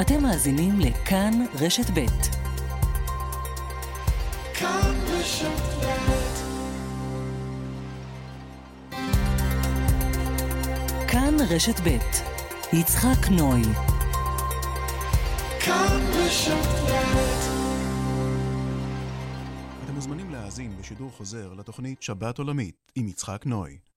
אתם מאזינים לכאן רשת ב'. כאן רשת כאן רשת ב' יצחק נוי. כאן רשת אתם מוזמנים להאזין בשידור חוזר לתוכנית שבת עולמית עם יצחק נוי.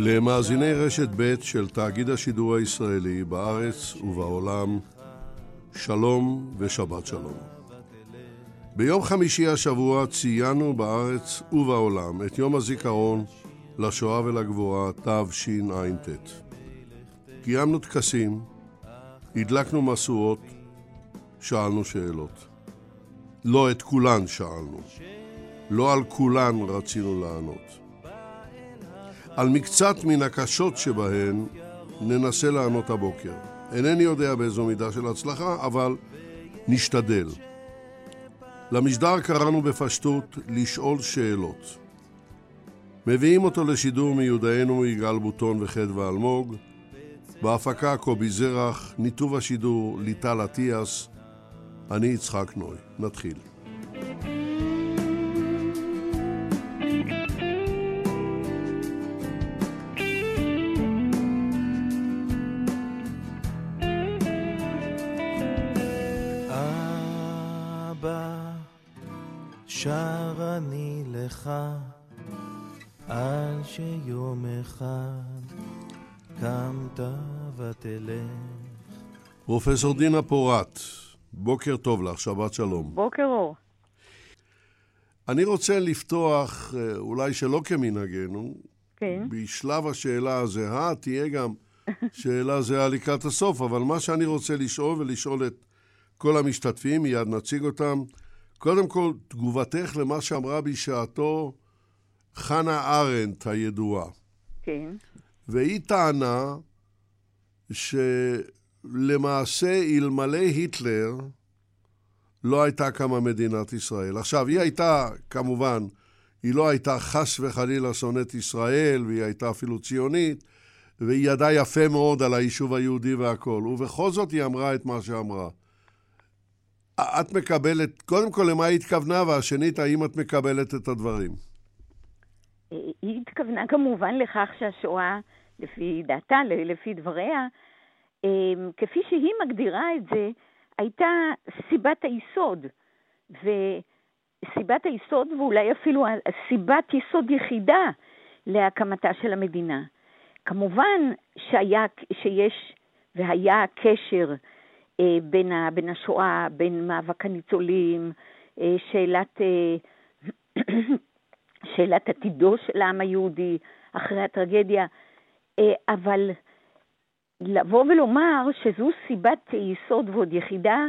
למאזיני רשת ב' של תאגיד השידור הישראלי בארץ ובעולם, שלום ושבת שלום. ביום חמישי השבוע ציינו בארץ ובעולם את יום הזיכרון לשואה ולגבורה תשע"ט. קיימנו טקסים, הדלקנו משואות, שאלנו שאלות. לא את כולן שאלנו. לא על כולן רצינו לענות. על מקצת מן הקשות שבהן ננסה לענות הבוקר. אינני יודע באיזו מידה של הצלחה, אבל נשתדל. למשדר קראנו בפשטות לשאול שאלות. מביאים אותו לשידור מיודענו יגאל בוטון וחדווה אלמוג, בהפקה קובי זרח, ניתוב השידור ליטל אטיאס, אני יצחק נוי. נתחיל. על שיום אחד קמת ותלך. פרופסור דינה פורת, בוקר טוב לך, שבת שלום. בוקר אור. אני רוצה לפתוח, אה, אולי שלא כמנהגנו, כן. בשלב השאלה הזהה תהיה גם שאלה זהה לקראת הסוף, אבל מה שאני רוצה לשאול ולשאול את כל המשתתפים, מיד נציג אותם, קודם כל, תגובתך למה שאמרה בשעתו חנה ארנדט הידועה. כן. והיא טענה שלמעשה, אלמלא היטלר, לא הייתה קמה מדינת ישראל. עכשיו, היא הייתה, כמובן, היא לא הייתה חס וחלילה שונאת ישראל, והיא הייתה אפילו ציונית, והיא ידעה יפה מאוד על היישוב היהודי והכול. ובכל זאת היא אמרה את מה שאמרה. את מקבלת, קודם כל, למה היא התכוונה, והשנית, האם את מקבלת את הדברים? היא התכוונה כמובן לכך שהשואה, לפי דעתה, לפי דבריה, אמ, כפי שהיא מגדירה את זה, הייתה סיבת היסוד. וסיבת היסוד, ואולי אפילו סיבת יסוד יחידה להקמתה של המדינה. כמובן שהיה, שיש והיה קשר בין, ה, בין השואה, בין מאבק הניצולים, אה, שאלת, אה, שאלת עתידו של העם היהודי אחרי הטרגדיה, אבל לבוא ולומר שזו סיבת יסוד ועוד יחידה,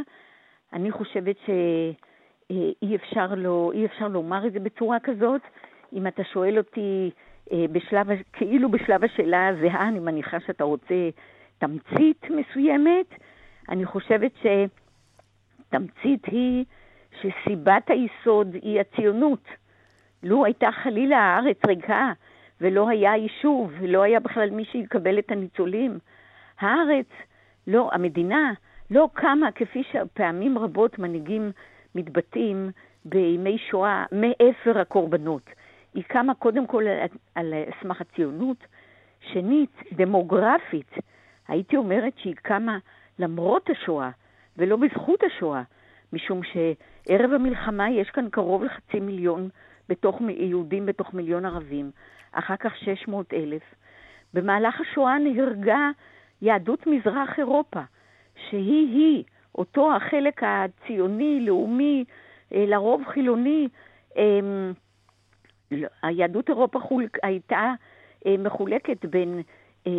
אני חושבת שאי אפשר, לא, אי אפשר לומר את זה בצורה כזאת. אם אתה שואל אותי בשלב, כאילו בשלב השאלה הזהה, אני מניחה שאתה רוצה תמצית מסוימת, אני חושבת שתמצית היא שסיבת היסוד היא הציונות, לו הייתה חלילה הארץ ריקה, ולא היה יישוב, ולא היה בכלל מי שיקבל את הניצולים, הארץ, לא, המדינה, לא קמה כפי שפעמים רבות מנהיגים מתבטאים בימי שואה מאפר הקורבנות. היא קמה קודם כל על סמך הציונות, שנית, דמוגרפית, הייתי אומרת שהיא קמה למרות השואה ולא בזכות השואה, משום שערב המלחמה יש כאן קרוב לחצי מיליון בתוך יהודים בתוך מיליון ערבים, אחר כך 600 אלף. במהלך השואה נהרגה יהדות מזרח אירופה, שהיא-היא, אותו החלק הציוני, לאומי, אה, לרוב חילוני, אמ, היהדות אירופה חולק, הייתה אה, מחולקת בין אה,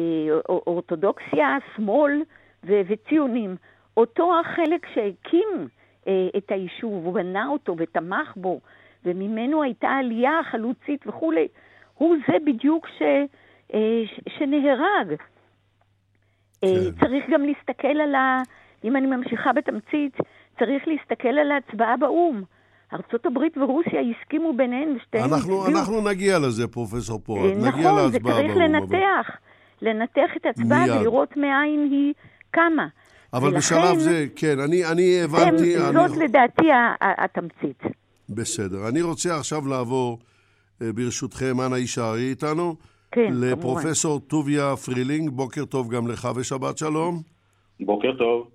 אורתודוקסיה, שמאל ו- וציונים. אותו החלק שהקים את היישוב, הוא בנה אותו ותמך בו, וממנו הייתה עלייה חלוצית וכולי, הוא זה בדיוק ש, שנהרג. כן. צריך גם להסתכל על ה... אם אני ממשיכה בתמצית, צריך להסתכל על ההצבעה באו"ם. ארצות הברית ורוסיה הסכימו ביניהן ושתיהן אנחנו, אנחנו נגיע לזה, פרופסור פורת. נכון, נגיע להצבעה באו"ם. נכון, זה צריך לנתח. אבל... לנתח את ההצבעה ולראות מאין היא קמה. אבל ולכן, בשלב זה, כן, אני, אני הבנתי... הם, אני... זאת לדעתי התמצית. בסדר. אני רוצה עכשיו לעבור, אה, ברשותכם, אנא הישארי איתנו. כן, לפרופסור טוביה פרילינג, בוקר טוב גם לך ושבת שלום. בוקר טוב.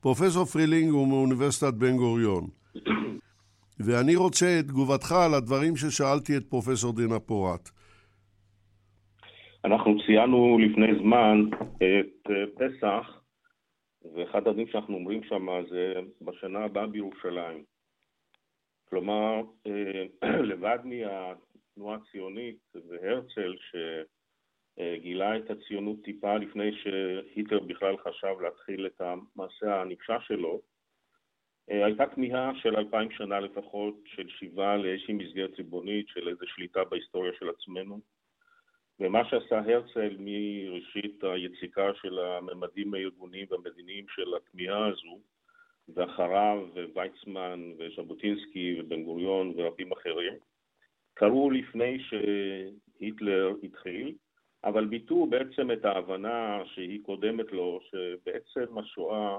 פרופסור פרילינג הוא מאוניברסיטת בן גוריון. ואני רוצה את תגובתך על הדברים ששאלתי את פרופסור דינה פורת. אנחנו ציינו לפני זמן את אה, פסח, ואחד הדברים שאנחנו אומרים שם זה בשנה הבאה בירושלים. כלומר, אה, לבד מהתנועה הציונית והרצל, שגילה את הציונות טיפה לפני שהיטלר בכלל חשב להתחיל את המעשה הנפשע שלו, אה, הייתה כמיהה של אלפיים שנה לפחות של שיבה לאיזושהי מסגרת ריבונית, של איזו שליטה בהיסטוריה של עצמנו. ומה שעשה הרצל מראשית היציקה של הממדים הארגוניים והמדיניים של הכמיהה הזו, ואחריו ויצמן וז'בוטינסקי ובן גוריון ורבים אחרים, קרו לפני שהיטלר התחיל, אבל ביטאו בעצם את ההבנה שהיא קודמת לו, שבעצם השואה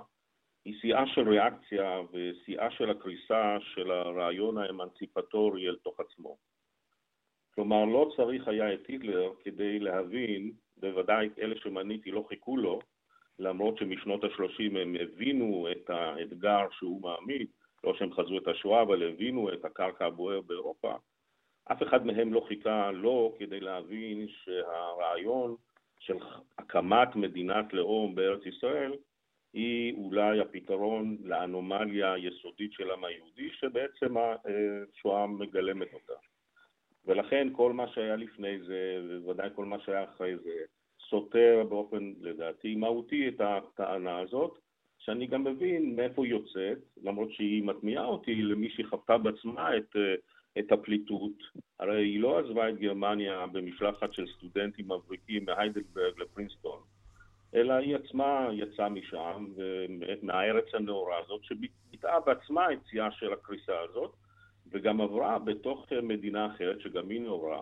היא שיאה של ריאקציה ושיאה של הקריסה של הרעיון האמנציפטורי אל תוך עצמו. כלומר, לא צריך היה את היטלר כדי להבין, בוודאי אלה שמניתי לא חיכו לו, למרות שמשנות ה-30 הם הבינו את האתגר שהוא מעמיד, לא שהם חזו את השואה, אבל הבינו את הקרקע הבוער באירופה, אף אחד מהם לא חיכה לו כדי להבין שהרעיון של הקמת מדינת לאום בארץ ישראל היא אולי הפתרון לאנומליה היסודית של העם היהודי, שבעצם השואה מגלמת אותה. ולכן כל מה שהיה לפני זה, ובוודאי כל מה שהיה אחרי זה, סותר באופן, לדעתי, מהותי את הטענה הזאת, שאני גם מבין מאיפה היא יוצאת, למרות שהיא מטמיעה אותי למי שחוותה בעצמה את, את הפליטות. הרי היא לא עזבה את גרמניה במשלחת של סטודנטים מבריקים מהיידלברג לפרינסטון. אלא היא עצמה יצאה משם, מהארץ הנאורה הזאת, שביטאה בעצמה יציאה של הקריסה הזאת, וגם עברה בתוך מדינה אחרת, שגם היא נאורה,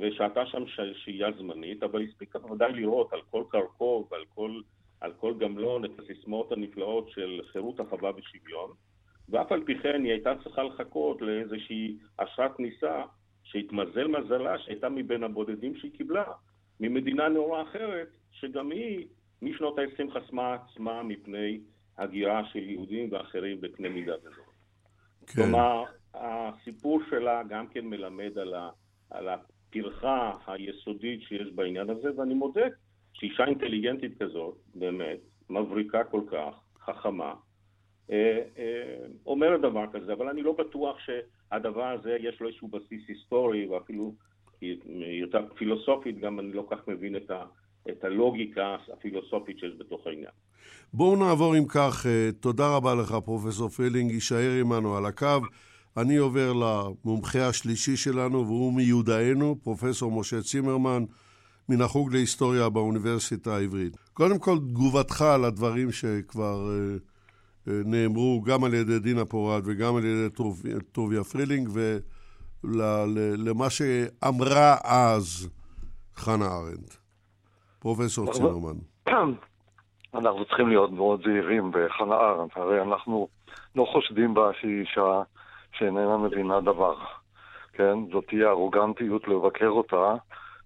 ושהתה שם שהייה זמנית, אבל הספיקה בוודאי לראות על כל קרקוב ועל כל, על כל גמלון את הסיסמאות הנפלאות של חירות, אחווה ושוויון, ואף על פי כן היא הייתה צריכה לחכות לאיזושהי אשרת כניסה, שהתמזל מזלה שהייתה מבין הבודדים שהיא קיבלה, ממדינה נאורה אחרת, שגם היא משנות ה-20 חסמה עצמה מפני הגירה של יהודים ואחרים בקנה מידה כזאת. כן. כלומר, הסיפור שלה גם כן מלמד על, ה, על הפרחה היסודית שיש בעניין הזה, ואני מודה שאישה אינטליגנטית כזאת, באמת, מבריקה כל כך, חכמה, אה, אה, אומרת דבר כזה, אבל אני לא בטוח שהדבר הזה יש לו איזשהו בסיס היסטורי, ואפילו יותר פילוסופית, גם אני לא כך מבין את ה... את הלוגיקה הפילוסופית שיש בתוך העניין. בואו נעבור אם כך, אה, תודה רבה לך פרופסור פילינג, יישאר עמנו על הקו. אני עובר למומחה השלישי שלנו, והוא מיודענו, פרופסור משה צימרמן, מן החוג להיסטוריה באוניברסיטה העברית. קודם כל, תגובתך על הדברים שכבר אה, אה, נאמרו גם על ידי דינה פורת וגם על ידי טוביה פרילינג, למה שאמרה אז חנה ארנדט. פרופסור צימרמן. אנחנו צריכים להיות מאוד זהירים בחנה ארנדט, הרי אנחנו לא חושדים בה שהיא אישה שאיננה מבינה דבר. כן? זאת תהיה ארוגנטיות לבקר אותה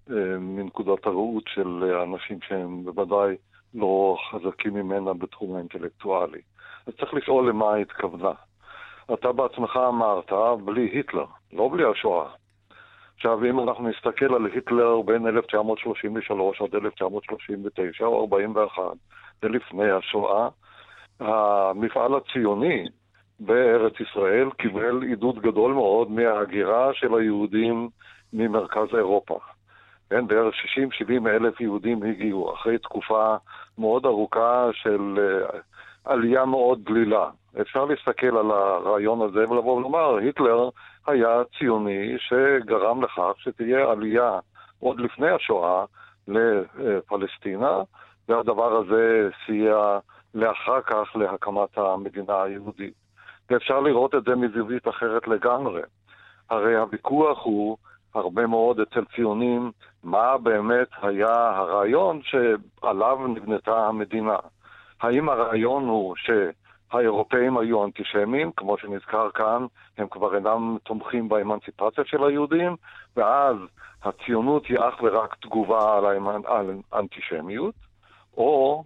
אה, מנקודת הראות של אנשים שהם בוודאי לא חזקים ממנה בתחום האינטלקטואלי. אז צריך לשאול למה היא התכוונה. אתה בעצמך אמרת, בלי היטלר, לא בלי השואה. עכשיו, אם אנחנו נסתכל על היטלר בין 1933 עד 1939 או 41, זה לפני השואה, המפעל הציוני בארץ ישראל קיבל עידוד גדול מאוד מההגירה של היהודים ממרכז אירופה. כן, בערך 60-70 אלף יהודים הגיעו אחרי תקופה מאוד ארוכה של uh, עלייה מאוד דלילה. אפשר להסתכל על הרעיון הזה ולבוא ולומר, היטלר היה ציוני שגרם לכך שתהיה עלייה עוד לפני השואה לפלסטינה, והדבר הזה סייע לאחר כך להקמת המדינה היהודית. ואפשר לראות את זה מזווית אחרת לגמרי. הרי הוויכוח הוא הרבה מאוד אצל ציונים מה באמת היה הרעיון שעליו נבנתה המדינה. האם הרעיון הוא שהאירופאים היו אנטישמים, כמו שנזכר כאן, הם כבר אינם תומכים באמנציפציה של היהודים, ואז הציונות היא אך ורק תגובה על האנטישמיות, או,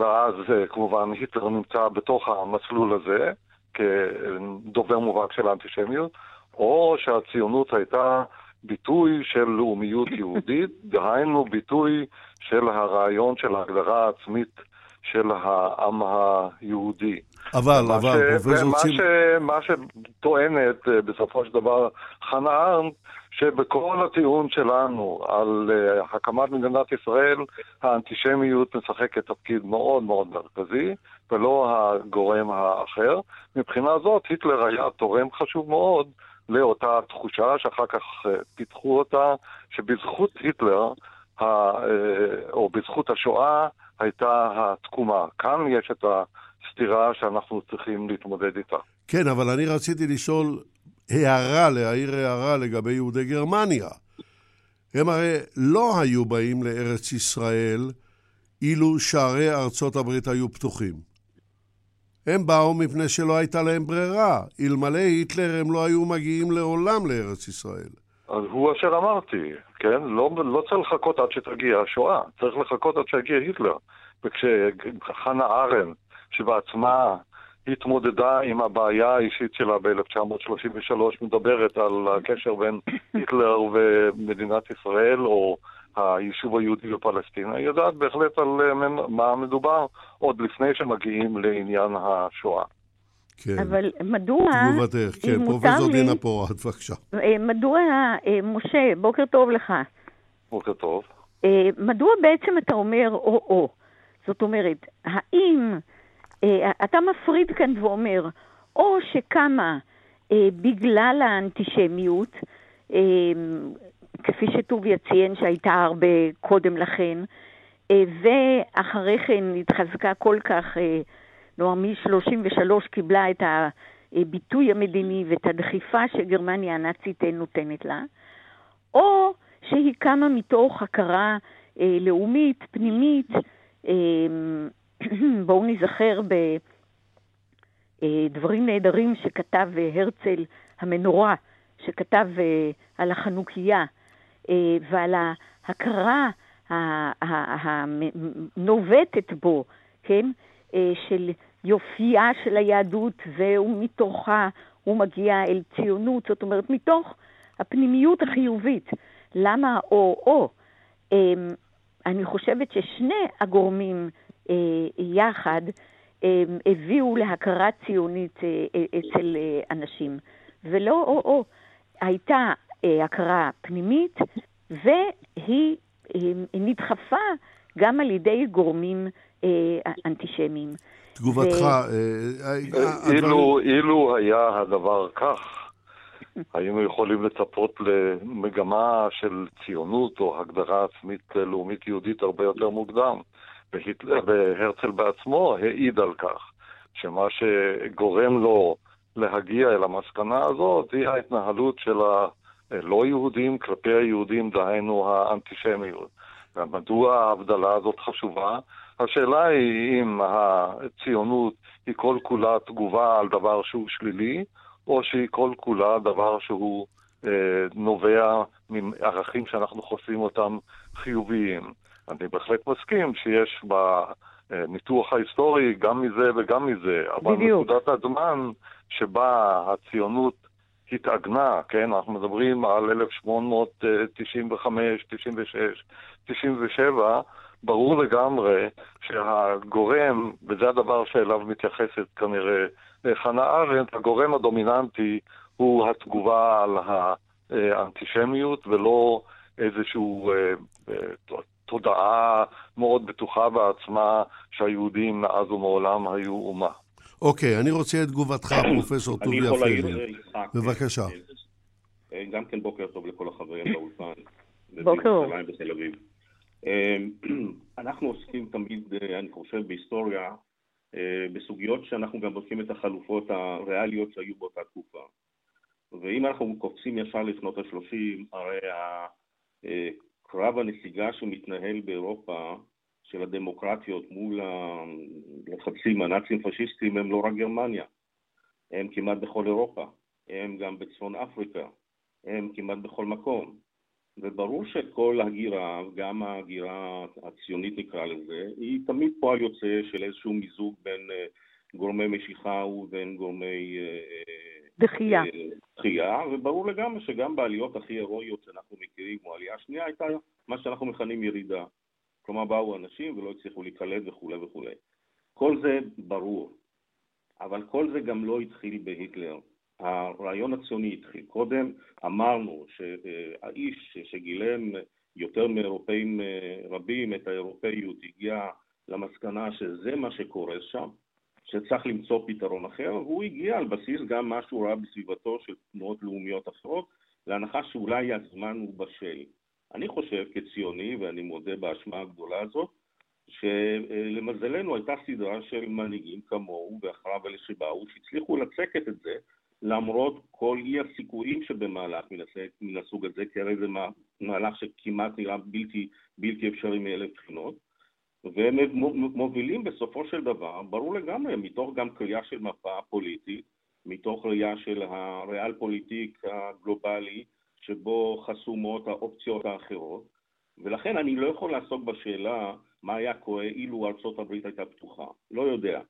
ואז כמובן היטלר נמצא בתוך המסלול הזה, כדובר מובהק של האנטישמיות, או שהציונות הייתה ביטוי של לאומיות יהודית, דהיינו ביטוי של הרעיון של ההגדרה העצמית של העם היהודי. אבל, אבל, פרופסור צימ... מה שטוענת אה, בסופו של דבר חנה ארנט, שבכל הטיעון שלנו על uh, הקמת מדינת ישראל, האנטישמיות משחקת תפקיד מאוד מאוד מרכזי, ולא הגורם האחר. מבחינה זאת, היטלר היה תורם חשוב מאוד לאותה תחושה, שאחר כך uh, פיתחו אותה, שבזכות היטלר, ה, uh, או בזכות השואה, הייתה התקומה. כאן יש את הסתירה שאנחנו צריכים להתמודד איתה. כן, אבל אני רציתי לשאול הערה, להעיר הערה לגבי יהודי גרמניה. הם הרי לא היו באים לארץ ישראל אילו שערי ארצות הברית היו פתוחים. הם באו מפני שלא הייתה להם ברירה. אלמלא היטלר הם לא היו מגיעים לעולם לארץ ישראל. אז הוא אשר אמרתי, כן? לא, לא צריך לחכות עד שתגיע השואה, צריך לחכות עד שיגיע היטלר. וכשחנה ארן, שבעצמה התמודדה עם הבעיה האישית שלה ב-1933, מדברת על הקשר בין היטלר ומדינת ישראל, או היישוב היהודי בפלסטינה, היא יודעת בהחלט על אה, מה מדובר עוד לפני שמגיעים לעניין השואה. כן. אבל מדוע... תגובתך, כן, פרופסור לי, דינה פורת, בבקשה. אה, מדוע, אה, משה, בוקר טוב לך. בוקר טוב. מדוע בעצם אתה אומר או-או? זאת אומרת, האם אתה מפריד כאן ואומר, או שקמה אה, בגלל האנטישמיות, אה, כפי שטוביה ציין שהייתה הרבה קודם לכן, אה, ואחרי כן התחזקה כל כך, אה, נאמר מ-33 קיבלה את הביטוי המדיני ואת הדחיפה שגרמניה הנאצית נותנת לה, או שהיא קמה מתוך הכרה אה, לאומית, פנימית, אה, בואו ניזכר בדברים נהדרים שכתב הרצל המנורה, שכתב אה, על החנוכיה אה, ועל ההכרה הנובטת בו, כן, אה, של יופייה של היהדות, ומתוכה הוא מגיע אל ציונות, זאת אומרת, מתוך הפנימיות החיובית. למה או-או? אני חושבת ששני הגורמים אה, יחד אה, הביאו להכרה ציונית אה, אצל אנשים. ולא או-או, הייתה הכרה פנימית, והיא נדחפה גם על ידי גורמים אנטישמיים. תגובתך, אילו היה הדבר כך, היינו יכולים לצפות למגמה של ציונות או הגדרה עצמית לאומית יהודית הרבה יותר מוקדם. והרצל בעצמו העיד על כך, שמה שגורם לו להגיע אל המסקנה הזאת היא ההתנהלות של הלא יהודים כלפי היהודים, דהיינו האנטישמיות. ומדוע ההבדלה הזאת חשובה? השאלה היא אם הציונות היא כל כולה תגובה על דבר שהוא שלילי, או שהיא כל כולה דבר שהוא אה, נובע מערכים שאנחנו חושבים אותם חיוביים. אני בהחלט מסכים שיש בניתוח ההיסטורי גם מזה וגם מזה, אבל בדיוק. נקודת הזמן שבה הציונות התעגנה, כן, אנחנו מדברים על 1895, 96, 97, ברור לגמרי שהגורם, וזה הדבר שאליו מתייחסת כנראה חנה ארנדט, הגורם הדומיננטי הוא התגובה על האנטישמיות ולא אה, אה, תודעה מאוד בטוחה בעצמה שהיהודים מאז ומעולם היו אומה. אוקיי, אני רוצה את תגובתך, פרופסור טוביה פייגלין. בבקשה. אה, גם כן בוקר טוב לכל החברים באולפן. בוקר. בתל אביב. אנחנו עוסקים תמיד, אני חושב, בהיסטוריה, בסוגיות שאנחנו גם בודקים את החלופות הריאליות שהיו באותה תקופה. ואם אנחנו קופצים ישר לשנות ה-30, הרי קרב הנסיגה שמתנהל באירופה של הדמוקרטיות מול הלחצים הנאצים פשיסטיים הם לא רק גרמניה, הם כמעט בכל אירופה, הם גם בצפון אפריקה, הם כמעט בכל מקום. וברור שכל הגירה, גם ההגירה הציונית נקרא לזה, היא תמיד פועל יוצא של איזשהו מיזוג בין אה, גורמי משיכה ובין גורמי אה, דחייה. אה, דחייה, וברור לגמרי שגם בעליות הכי הירואיות שאנחנו מכירים, כמו העלייה השנייה, הייתה מה שאנחנו מכנים ירידה. כלומר, באו אנשים ולא הצליחו להיקלט וכולי וכולי. כל זה ברור, אבל כל זה גם לא התחיל בהיטלר. הרעיון הציוני התחיל. קודם אמרנו שהאיש שגילם יותר מאירופאים אה, רבים את האירופאיות הגיע למסקנה שזה מה שקורה שם, שצריך למצוא פתרון אחר, והוא הגיע על בסיס גם מה שהוא ראה בסביבתו של תנועות לאומיות אחרות, להנחה שאולי הזמן הוא בשל. אני חושב כציוני, ואני מודה באשמה הגדולה הזאת, שלמזלנו הייתה סדרה של מנהיגים כמוהו ואחריו אלה שבאו, שהצליחו לצקת את זה למרות כל אי הסיכויים שבמהלך מן הסוג הזה, כי הרי זה מהלך שכמעט נראה בלתי, בלתי אפשרי מאלף בחינות. והם מובילים בסופו של דבר, ברור לגמרי, מתוך גם קריאה של מפה פוליטית, מתוך ראייה של הריאל פוליטיק הגלובלי, שבו חסומות האופציות האחרות, ולכן אני לא יכול לעסוק בשאלה מה היה קורה אילו ארצות הברית הייתה פתוחה. לא יודע.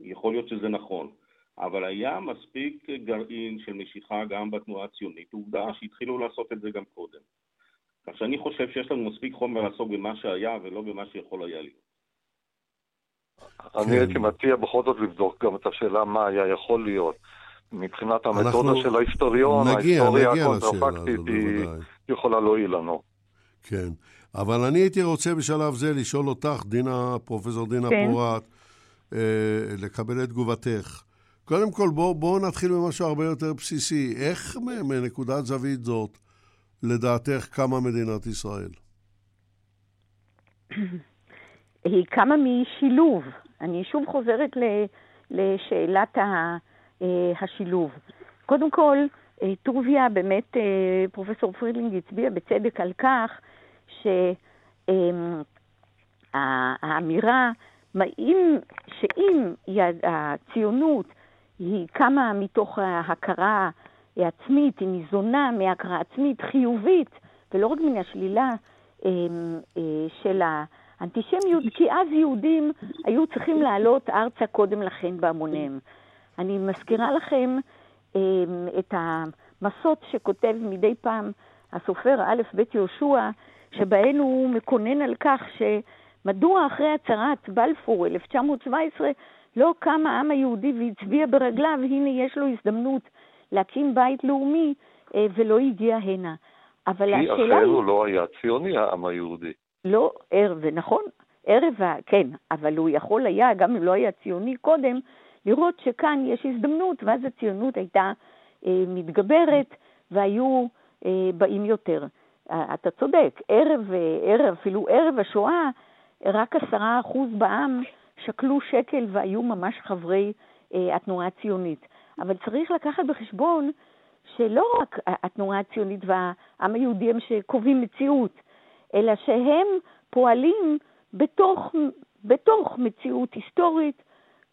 יכול להיות שזה נכון. אבל היה מספיק גרעין של משיכה גם בתנועה הציונית. עובדה שהתחילו לעשות את זה גם קודם. כך שאני חושב שיש לנו מספיק חומר לעסוק במה שהיה ולא במה שיכול היה להיות. אני כן. הייתי מציע בכל זאת לבדוק גם את השאלה מה היה יכול להיות. מבחינת המתודה של ההיסטוריון, ההיסטוריה הקונטרפקטית היא יכולה להועיל לנו. כן, אבל אני הייתי רוצה בשלב זה לשאול אותך, דינה, פרופסור דינה כן. פורת, אה, לקבל את תגובתך. קודם כל, בואו בוא נתחיל במשהו הרבה יותר בסיסי. איך מנקודת זווית זאת, לדעתך, קמה מדינת ישראל? היא קמה משילוב. אני שוב חוזרת לשאלת אה, השילוב. קודם כל, אה, טוביה, באמת אה, פרופסור פרילינג הצביע בצדק על כך שהאמירה שאם הציונות היא קמה מתוך ההכרה עצמית, היא ניזונה מהכרה עצמית חיובית, ולא רק מן השלילה של האנטישמיות, כי אז יהודים היו צריכים לעלות ארצה קודם לכן בהמוניהם. אני מזכירה לכם אה, את המסות שכותב מדי פעם הסופר א' ב' יהושע, שבהן הוא מקונן על כך שמדוע אחרי הצהרת בלפור 1917 לא קם העם היהודי והצביע ברגליו, הנה יש לו הזדמנות להקים בית לאומי, אה, ולא הגיע הנה. אבל השאלה היא... כי אחר הוא לא היה ציוני, העם היהודי. לא, ערב, נכון, ערב, כן, אבל הוא יכול היה, גם אם לא היה ציוני קודם, לראות שכאן יש הזדמנות, ואז הציונות הייתה אה, מתגברת והיו אה, באים יותר. אה, אתה צודק, ערב, אה, ערב, אפילו ערב השואה, רק עשרה אחוז בעם שקלו שקל והיו ממש חברי אה, התנועה הציונית. אבל צריך לקחת בחשבון שלא רק התנועה הציונית והעם היהודי הם שקובעים מציאות, אלא שהם פועלים בתוך, בתוך מציאות היסטורית,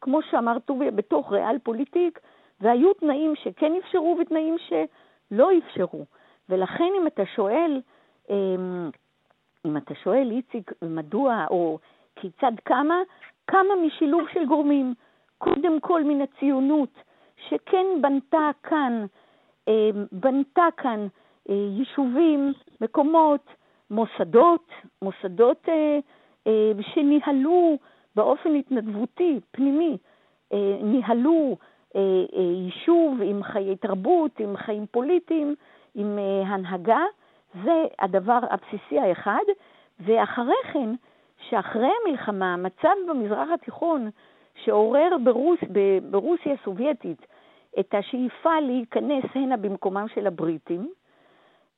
כמו שאמר טוביה, בתוך ריאל פוליטיק, והיו תנאים שכן אפשרו ותנאים שלא אפשרו. ולכן אם אתה שואל, אמ, אם אתה שואל, איציק, מדוע או כיצד קמה, קמה משילוב של גורמים. קודם כל מן הציונות, שכן בנתה כאן, אמ, בנתה כאן אה, יישובים, מקומות, מוסדות, מוסדות אה, אה, שניהלו באופן התנדבותי, פנימי, ניהלו יישוב עם חיי תרבות, עם חיים פוליטיים, עם הנהגה, זה הדבר הבסיסי האחד, ואחרי כן, שאחרי המלחמה, המצב במזרח התיכון שעורר ברוס, ברוסיה הסובייטית את השאיפה להיכנס הנה במקומם של הבריטים,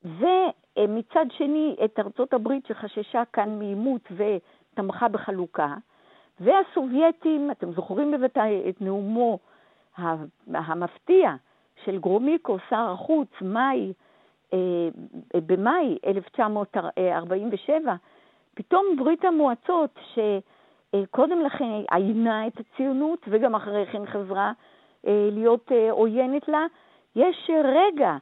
ומצד שני את ארצות הברית שחששה כאן מעימות ותמכה בחלוקה, והסובייטים, אתם זוכרים בוודאי את נאומו המפתיע של גרומיקו, שר החוץ, מאי, אה, במאי 1947, פתאום ברית המועצות, שקודם לכן עיינה את הציונות וגם אחרי כן חזרה להיות אה, עוינת לה, יש רגע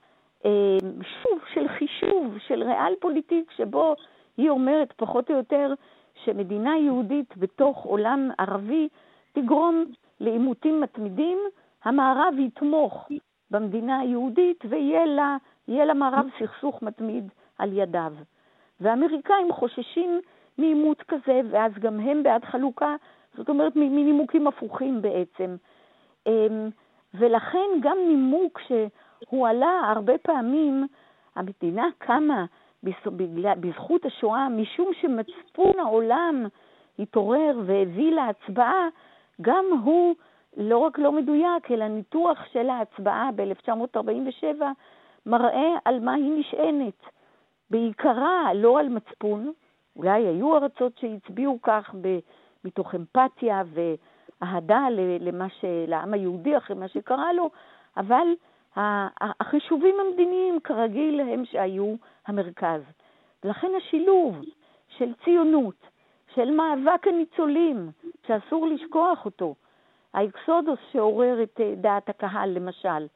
אה, שוב של חישוב, של ריאל פוליטיק, שבו היא אומרת פחות או יותר שמדינה יהודית בתוך עולם ערבי תגרום לעימותים מתמידים, המערב יתמוך במדינה היהודית ויהיה למערב סכסוך מתמיד על ידיו. והאמריקאים חוששים מעימות כזה, ואז גם הם בעד חלוקה, זאת אומרת מנימוקים הפוכים בעצם. אמ, ולכן גם נימוק שהועלה הרבה פעמים, המדינה קמה בזכות השואה, משום שמצפון העולם התעורר והביא להצבעה, גם הוא לא רק לא מדויק, אלא ניתוח של ההצבעה ב-1947 מראה על מה היא נשענת. בעיקרה לא על מצפון, אולי היו ארצות שהצביעו כך מתוך אמפתיה ואהדה למה ש... לעם היהודי אחרי מה שקרה לו, אבל החישובים המדיניים כרגיל הם שהיו המרכז. ולכן השילוב של ציונות, של מאבק הניצולים, שאסור לשכוח אותו, האקסודוס שעורר את אה, דעת הקהל למשל,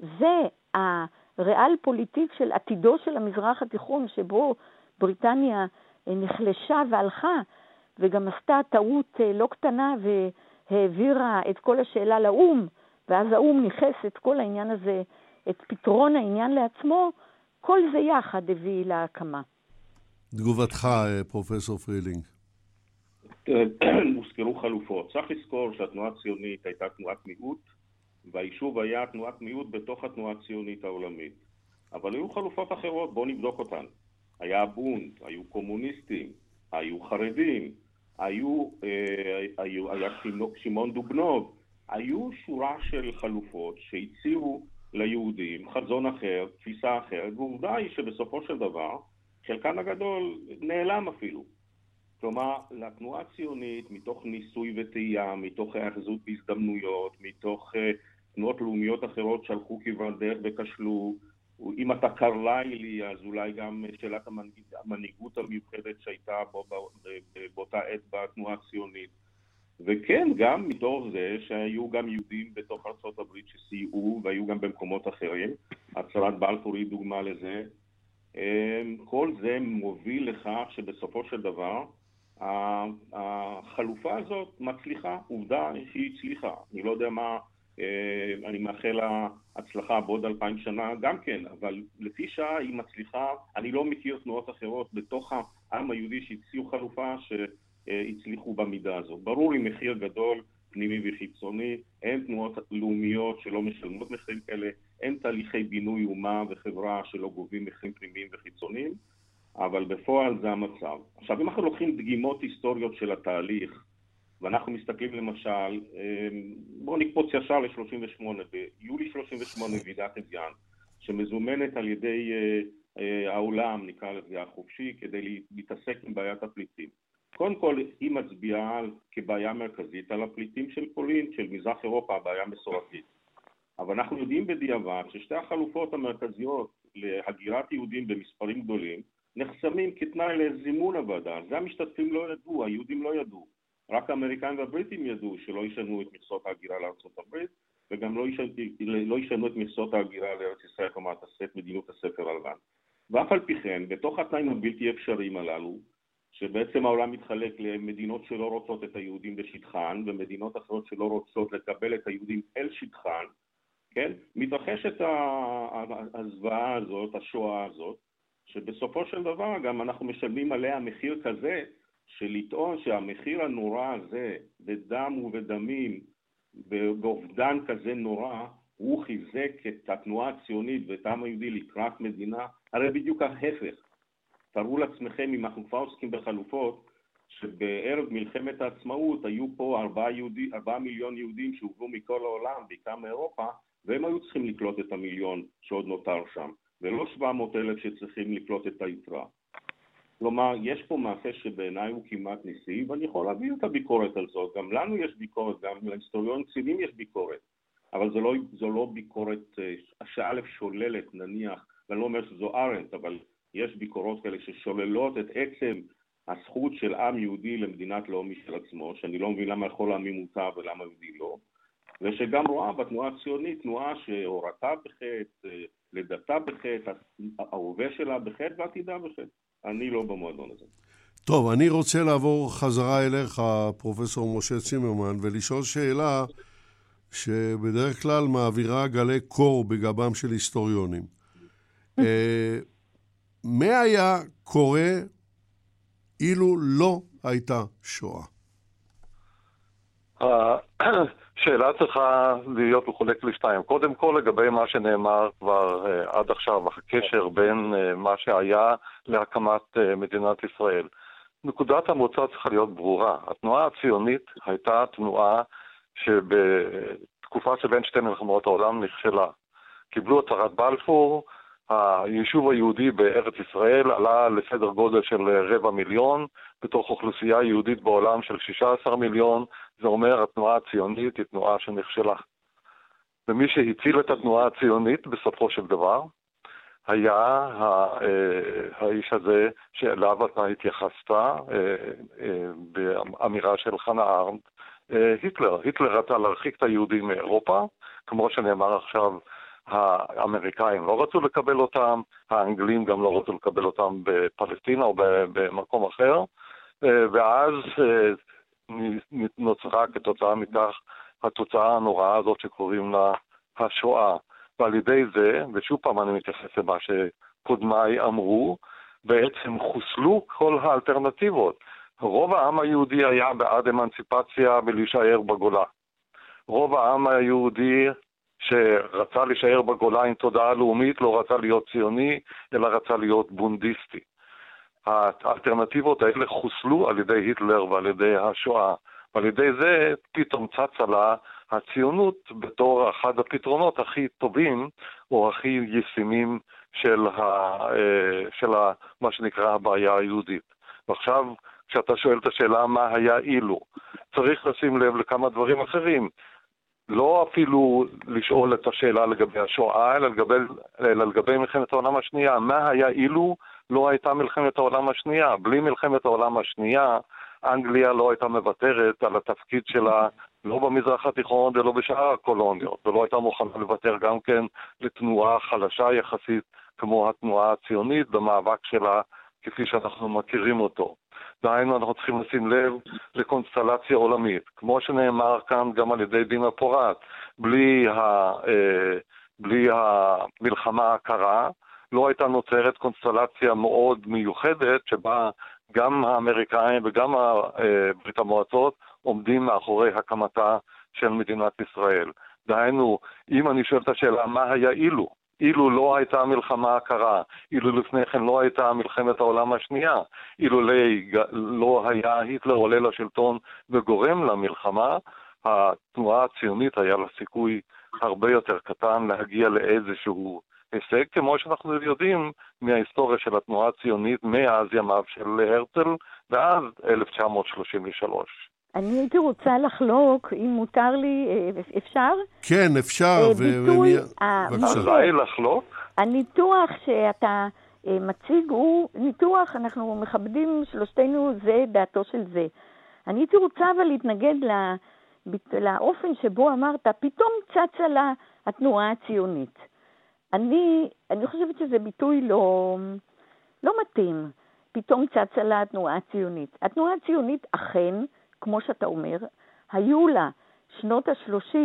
והריאל פוליטיק של עתידו של המזרח התיכון, שבו בריטניה אה, נחלשה והלכה, וגם עשתה טעות אה, לא קטנה והעבירה את כל השאלה לאו"ם, ואז האו"ם ניכס את כל העניין הזה, את פתרון העניין לעצמו, כל זה יחד הביא להקמה. תגובתך, פרופסור פרילינג. הוזכרו חלופות. צריך לזכור שהתנועה הציונית הייתה תנועת מיעוט, והיישוב היה תנועת מיעוט בתוך התנועה הציונית העולמית. אבל היו חלופות אחרות, בואו נבדוק אותן. היה בונד, היו קומוניסטים, היו חרדים, היו, אה, היו, היה שמעון דובנוב, היו שורה של חלופות שהציעו ליהודים חזון אחר, תפיסה אחרת, ועובדה היא שבסופו של דבר חלקן הגדול נעלם אפילו. כלומר, לתנועה הציונית, מתוך ניסוי וטעייה, מתוך היאחזות בהזדמנויות, מתוך uh, תנועות לאומיות אחרות שהלכו כברת דרך וכשלו, אם אתה קרליילי, אז אולי גם שאלת המנהיג, המנהיגות המיוחדת שהייתה בו, באותה עת בתנועה הציונית. וכן, גם מתוך זה שהיו גם יהודים בתוך הברית שסייעו, והיו גם במקומות אחרים. הצהרת בלפור היא דוגמה לזה. אמ, כל זה מוביל לכך שבסופו של דבר החלופה הזאת מצליחה, עובדה שהיא הצליחה. אני לא יודע מה, אני מאחל לה הצלחה בעוד אלפיים שנה גם כן, אבל לפי שעה היא מצליחה, אני לא מכיר תנועות אחרות בתוך העם היהודי שהציעו חלופה שהצליחו במידה הזאת. ברור עם מחיר גדול, פנימי וחיצוני, אין תנועות לאומיות שלא משלמות מחירים כאלה, אין תהליכי בינוי אומה וחברה שלא גובים מחירים פנימיים וחיצוניים. אבל בפועל זה המצב. עכשיו, אם אנחנו לוקחים דגימות היסטוריות של התהליך, ואנחנו מסתכלים למשל, אמ, בואו נקפוץ ישר ל-38, ביולי 38 ועידת אביאן, שמזומנת על ידי אה, אה, העולם, נקרא לזה החופשי, כדי להתעסק עם בעיית הפליטים. קודם כל, היא מצביעה כבעיה מרכזית על הפליטים של פולין, של מזרח אירופה, הבעיה המסורתית. אבל אנחנו יודעים בדיעבד ששתי החלופות המרכזיות להגירת יהודים במספרים גדולים נחסמים כתנאי לזימון הוועדה. זה המשתתפים לא ידעו, היהודים לא ידעו. רק האמריקאים והבריטים ידעו שלא ישנו את מכסות ההגירה הברית וגם לא ישנו, לא ישנו את מכסות ההגירה לארץ ישראל, כלומר את מדיניות הספר הלבן. ואף על פי כן, בתוך התנאים הבלתי אפשריים הללו, שבעצם העולם מתחלק למדינות שלא רוצות את היהודים בשטחן ומדינות אחרות שלא רוצות לקבל את היהודים אל שטחן, כן? מתרחשת הזוועה הזאת, השואה הזאת, שבסופו של דבר גם אנחנו משלמים עליה מחיר כזה של לטעון שהמחיר הנורא הזה בדם ובדמים, באובדן כזה נורא, הוא חיזק את התנועה הציונית ואת העם היהודי לקראת מדינה, הרי בדיוק ההפך. תארו לעצמכם אם אנחנו כבר עוסקים בחלופות, שבערב מלחמת העצמאות היו פה ארבעה, יהודי, ארבעה מיליון יהודים שהובאו מכל העולם, בעיקר מאירופה, והם היו צריכים לקלוט את המיליון שעוד נותר שם, ולא 700 אלף שצריכים לקלוט את היתרה. כלומר, יש פה מעשה שבעיניי הוא כמעט ניסי, ואני יכול להבין את הביקורת על זאת. גם לנו יש ביקורת, גם להיסטוריון קצינים יש ביקורת, אבל זו לא, זו לא ביקורת אה, שא' שוללת, נניח, ואני לא אומר שזו ארנט, אבל יש ביקורות כאלה ששוללות את עצם הזכות של עם יהודי למדינת לאום משל עצמו, שאני לא מבין למה לכל העמים מותר ולמה יהודי לא, ושגם רואה בתנועה הציונית תנועה שהורתה בחטא, אה, לידתה בחטא, ההווה שלה בחטא ועתידה בחטא. אני לא במועדון הזה. טוב, אני רוצה לעבור חזרה אליך, פרופסור משה צימרמן, ולשאול שאלה שבדרך כלל מעבירה גלי קור בגבם של היסטוריונים. אה, מה היה קורה אילו לא הייתה שואה? השאלה צריכה להיות מחולקת לשתיים. קודם כל לגבי מה שנאמר כבר uh, עד עכשיו, הקשר בין uh, מה שהיה להקמת uh, מדינת ישראל. נקודת המוצא צריכה להיות ברורה. התנועה הציונית הייתה תנועה שבתקופה שבין שתי מלחמות העולם נכשלה. קיבלו הצהרת בלפור, היישוב היהודי בארץ ישראל עלה לסדר גודל של רבע מיליון, בתוך אוכלוסייה יהודית בעולם של 16 מיליון, זה אומר התנועה הציונית היא תנועה שנכשלה. ומי שהציל את התנועה הציונית בסופו של דבר היה אה, האיש הזה שאליו אתה התייחסת אה, אה, באמירה של חנה ארנד, היטלר. היטלר רצה להרחיק את היהודים מאירופה, כמו שנאמר עכשיו, האמריקאים לא רצו לקבל אותם, האנגלים גם לא רצו לקבל אותם בפלסטינה או במקום אחר, ואז נוצרה כתוצאה מכך התוצאה הנוראה הזאת שקוראים לה השואה. ועל ידי זה, ושוב פעם אני מתייחס למה שקודמיי אמרו, בעצם חוסלו כל האלטרנטיבות. רוב העם היהודי היה בעד אמנציפציה ולהישאר בגולה. רוב העם היהודי שרצה להישאר בגולה עם תודעה לאומית לא רצה להיות ציוני, אלא רצה להיות בונדיסטי. האלטרנטיבות האלה חוסלו על ידי היטלר ועל ידי השואה, ועל ידי זה פתאום צצה לה הציונות בתור אחד הפתרונות הכי טובים או הכי ישימים של, ה, אה, של ה, מה שנקרא הבעיה היהודית. ועכשיו, כשאתה שואל את השאלה מה היה אילו, צריך לשים לב לכמה דברים אחרים. לא אפילו לשאול את השאלה לגבי השואה, אלא לגבי, אלא לגבי מלחמת העולם השנייה. מה היה אילו לא הייתה מלחמת העולם השנייה? בלי מלחמת העולם השנייה, אנגליה לא הייתה מוותרת על התפקיד שלה לא במזרח התיכון ולא בשאר הקולוניות, ולא הייתה מוכנה לוותר גם כן לתנועה חלשה יחסית כמו התנועה הציונית במאבק שלה כפי שאנחנו מכירים אותו. דהיינו, אנחנו צריכים לשים לב לקונסטלציה עולמית. כמו שנאמר כאן גם על ידי דימה פורט, בלי, ה, אה, בלי המלחמה הקרה, לא הייתה נוצרת קונסטלציה מאוד מיוחדת שבה גם האמריקאים וגם אה, ברית המועצות עומדים מאחורי הקמתה של מדינת ישראל. דהיינו, אם אני שואל את השאלה מה היה אילו, אילו לא הייתה מלחמה הקרה, אילו לפני כן לא הייתה מלחמת העולם השנייה, אילו לא היה היטלר עולה לשלטון וגורם למלחמה, התנועה הציונית היה לה סיכוי הרבה יותר קטן להגיע לאיזשהו הישג, כמו שאנחנו יודעים מההיסטוריה של התנועה הציונית מאז ימיו של הרצל ועד 1933. אני הייתי רוצה לחלוק, אם מותר לי, אה, אפשר? כן, אפשר. אה, ביטוי, ו- ה- בבקשה. משה, עליי לחלוק? הניתוח שאתה אה, מציג הוא ניתוח, אנחנו מכבדים שלושתנו זה דעתו של זה. אני הייתי רוצה אבל להתנגד לאופן שבו אמרת, פתאום צצה לה התנועה הציונית. אני, אני חושבת שזה ביטוי לא, לא מתאים. פתאום צצה לה התנועה הציונית. התנועה הציונית אכן, כמו שאתה אומר, היו לה שנות ה-30,